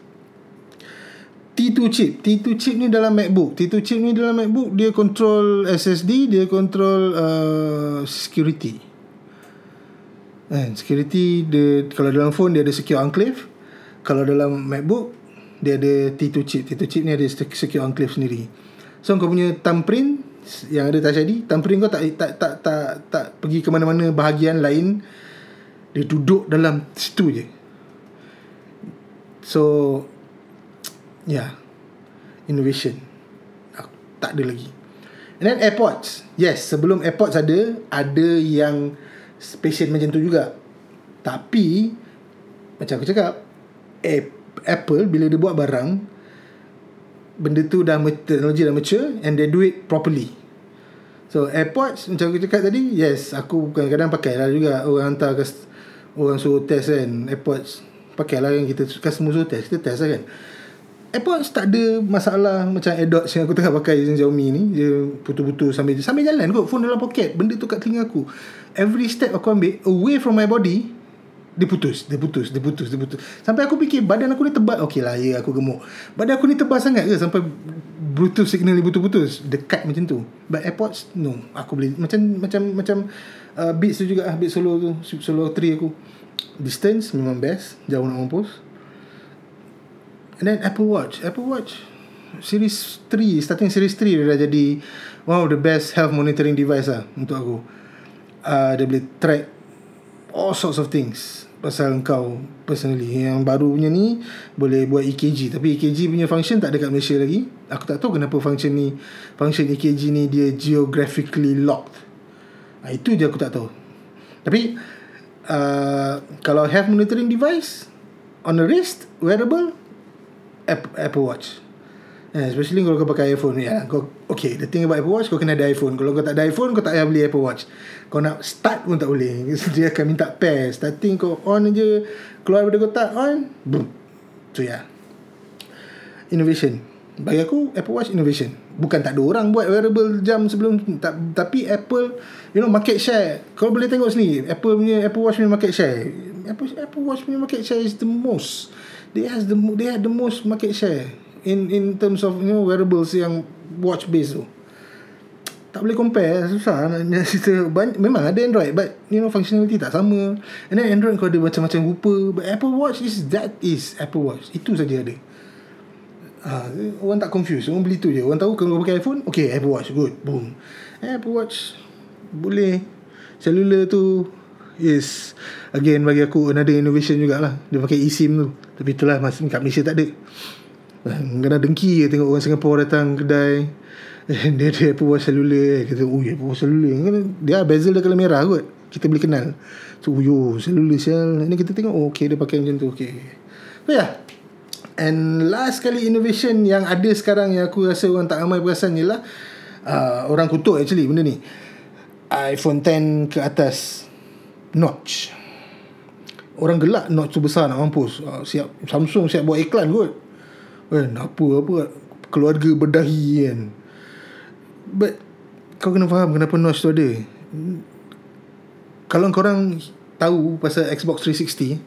T2 chip T2 chip ni dalam MacBook. T2 chip ni dalam MacBook dia control SSD dia control uh, security kan? Security dia kalau dalam phone dia ada secure enclave. Kalau dalam MacBook dia ada T2 chip. T2 chip ni ada secure enclave sendiri. So kau punya thumbprint yang ada Touch ID thumbprint kau tak tak tak tak, tak pergi ke mana-mana bahagian lain. Dia duduk dalam situ je. So yeah innovation. Tak ada lagi. And then airports. Yes sebelum airports ada ada yang spesial macam tu juga. Tapi macam aku cakap Apple bila dia buat barang benda tu dah teknologi dah mature and they do it properly. So airports macam aku cakap tadi yes aku kadang-kadang pakai lah juga. Orang hantar ke orang suruh test kan airports pakai lah kan kita customer suruh test kita test lah kan. AirPods tak ada masalah macam AirDots yang aku tengah pakai yang Xiaomi ni. Dia putus-putus sambil sambil jalan kot phone dalam poket benda tu kat telinga aku every step aku ambil away from my body dia putus dia putus dia putus dia putus. Sampai aku fikir badan aku ni tebal. Okey lah ya aku gemuk. Badan aku ni tebal sangat ke? Sampai bluetooth signal ni putus-putus dekat macam tu. But AirPods no. Aku boleh macam macam macam uh, Beats tu juga ah Beats Solo tu Solo 3 aku. Distance memang best. Jauh nak mampus. And then Apple Watch. Apple Watch Series 3 Starting Series 3 Dia dah jadi One of the best Health monitoring device lah Untuk aku uh, Dia boleh track All sorts of things Pasal kau Personally. Yang baru punya ni Boleh buat EKG Tapi EKG punya function Tak ada kat Malaysia lagi. Aku tak tahu kenapa function ni Function EKG ni Dia geographically locked. Uh, Itu je aku tak tahu. Tapi uh, Kalau health monitoring device On the wrist Wearable Apple Watch yeah, Especially kalau kau pakai iPhone yeah, kau, Okay The thing about Apple Watch Kau kena ada iPhone. Kalau kau tak ada iPhone Kau tak payah beli Apple Watch. Kau nak start pun tak boleh. Dia akan minta pair. Starting kau on je Keluar daripada kotak On Boom. So yeah Innovation. Bagi aku Apple Watch innovation. Bukan tak ada orang buat wearable jam sebelum tak, Tapi Apple You know market share. Kau boleh tengok sini Apple punya Apple Watch punya market share. Apple, Apple Watch punya market share is the most. They has the they have the most market share in in terms of you know wearables yang watch based tu. Tak boleh compare susah. Nak cerita banyak, memang ada Android but you know functionality tak sama. And then Android kau ada macam-macam rupa but Apple Watch is that is Apple Watch. Itu saja ada. Ha, orang tak confuse orang beli tu je. Orang tahu kalau pakai iPhone okay Apple Watch good boom. Apple Watch boleh. Cellular tu is again bagi aku another innovation jugalah. Dia pakai eSIM tu. Tapi itulah masa kat Malaysia tak ada kena dengki tengok orang Singapore datang kedai. Dia ada Apple Watch cellular kata oh ya Apple Watch cellular dia bezel dia kalau merah kot. Kita boleh kenal. So oh, yo cellular sial. Ini kita tengok oh, okay dia pakai macam tu okay so yeah and last kali innovation yang ada sekarang yang aku rasa orang tak ramai perasan ialah uh, orang kutuk actually benda ni. iPhone 10 ke atas notch. Orang gelak notch tu besar nak mampus. Uh, siap Samsung siap buat iklan kot kan apa apa keluarga berdahi kan. But kau kena faham kenapa notch tu ada. Kalau korang tahu pasal Xbox 360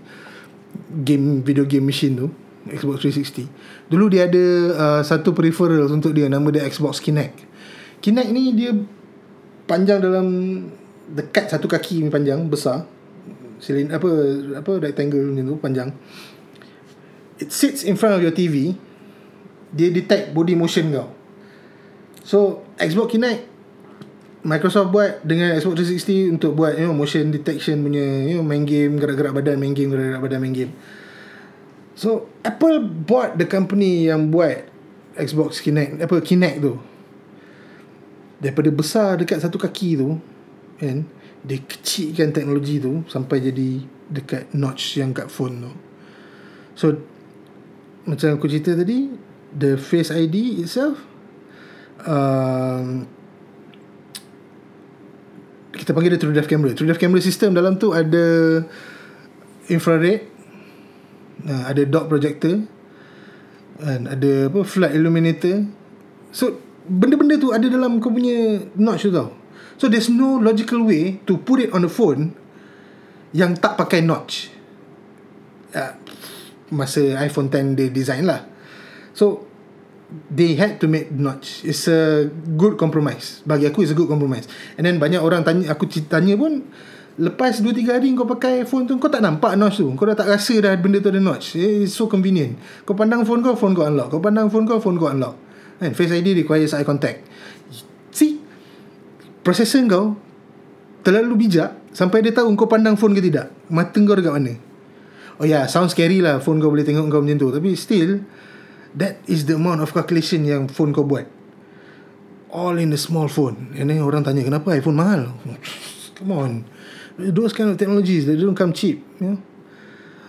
game video game machine tu Xbox 360 dulu dia ada uh, satu peripheral untuk dia nama dia Xbox Kinect. Kinect ni dia panjang dalam dekat satu kaki ni panjang besar. Silin apa apa rectangle ni tu panjang. It sits in front of your TV dia detect body motion kau. So Xbox Kinect Microsoft buat dengan Xbox 360 untuk buat you know motion detection punya you know main game gerak-gerak badan main game gerak-gerak badan main game. So Apple buat the company yang buat Xbox Kinect apa Kinect tu. Daripada besar dekat satu kaki tu kan dia kecilkan teknologi tu sampai jadi dekat notch yang kat phone tu. So macam aku cerita tadi the face ID itself um, kita panggil dia true depth camera. True depth camera system dalam tu ada infrared uh, ada dot projector and ada apa flood illuminator. So benda-benda tu ada dalam kau punya notch tu tau. So there's no logical way to put it on the phone yang tak pakai notch. Uh, masa iPhone 10 dia design lah so they had to make notch. It's a good compromise. Bagi aku it's a good compromise. And then banyak orang tanya aku tanya pun lepas 2-3 hari kau pakai phone tu kau tak nampak notch tu? Kau dah tak rasa dah benda tu ada notch? It's so convenient. Kau pandang phone kau phone kau unlock. Kau pandang phone kau phone kau unlock. And face ID requires eye contact. See? Processor kau terlalu bijak sampai dia tahu kau pandang phone ke tidak. Mata kau dekat mana? Oh yeah sound scary lah phone kau boleh tengok kau macam tu. Tapi still That is the amount of calculation yang phone kau buat. All in a small phone. And then orang tanya, kenapa iPhone mahal? Come on. Those kind of technologies, they don't come cheap. You know?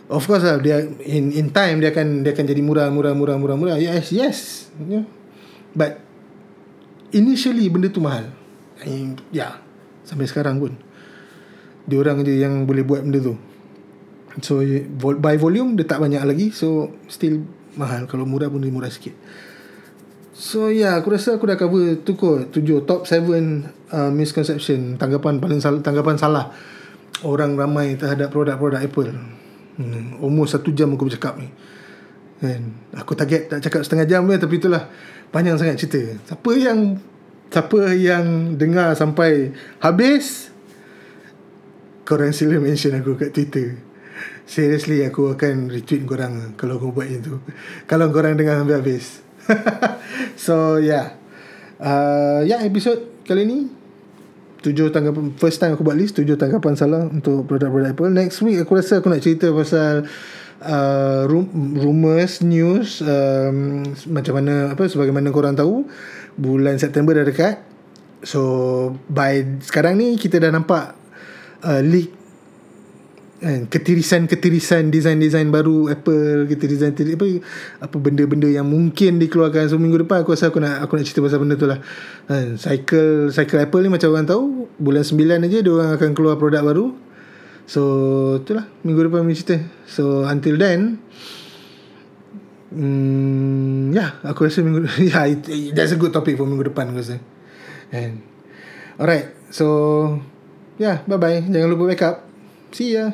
Of course lah, dia in in time dia akan dia akan jadi murah, murah, murah, murah, murah. Yes, yes. Know? But initially benda tu mahal. I yeah. Sampai sekarang pun. Dia orang je yang boleh buat benda tu. So by volume dia tak banyak lagi So still mahal. Kalau murah pun dia murah sikit. So yeah Aku rasa aku dah cover Tu kot. Tujuh Top 7 uh, Misconception. Tanggapan paling salah Tanggapan salah. Orang ramai terhadap produk-produk Apple. Hmm, Almost satu jam aku bercakap ni. Kan? Aku target tak cakap setengah jam ni Tapi itulah. Panjang sangat cerita. Siapa yang Siapa yang Dengar sampai Habis Korang sila mention aku kat Twitter Seriously aku akan retweet korang Kalau kau buat itu Kalau korang dengar sampai habis. So yeah uh, yeah, episod kali ni Tujuh tanggapan First time aku buat list Tujuh tanggapan salah Untuk produk-produk Apple. Next week aku rasa aku nak cerita pasal uh, Rumors News um, Macam mana apa Sebagaimana korang tahu Bulan September dah dekat. So By Sekarang ni Kita dah nampak uh, Leak kan ketirisan-ketirisan design-design baru Apple kita design apa apa benda-benda yang mungkin dikeluarkan so minggu depan aku rasa aku nak aku nak cerita pasal benda tu lah. Kan cycle cycle Apple ni macam orang tahu bulan 9 aja dia orang akan keluar produk baru. So itulah minggu depan kami cerita. So until then hmm, ya yeah, aku rasa minggu ya yeah, that's a good topic for minggu depan aku rasa. And alright so yeah bye bye jangan lupa wake up see ya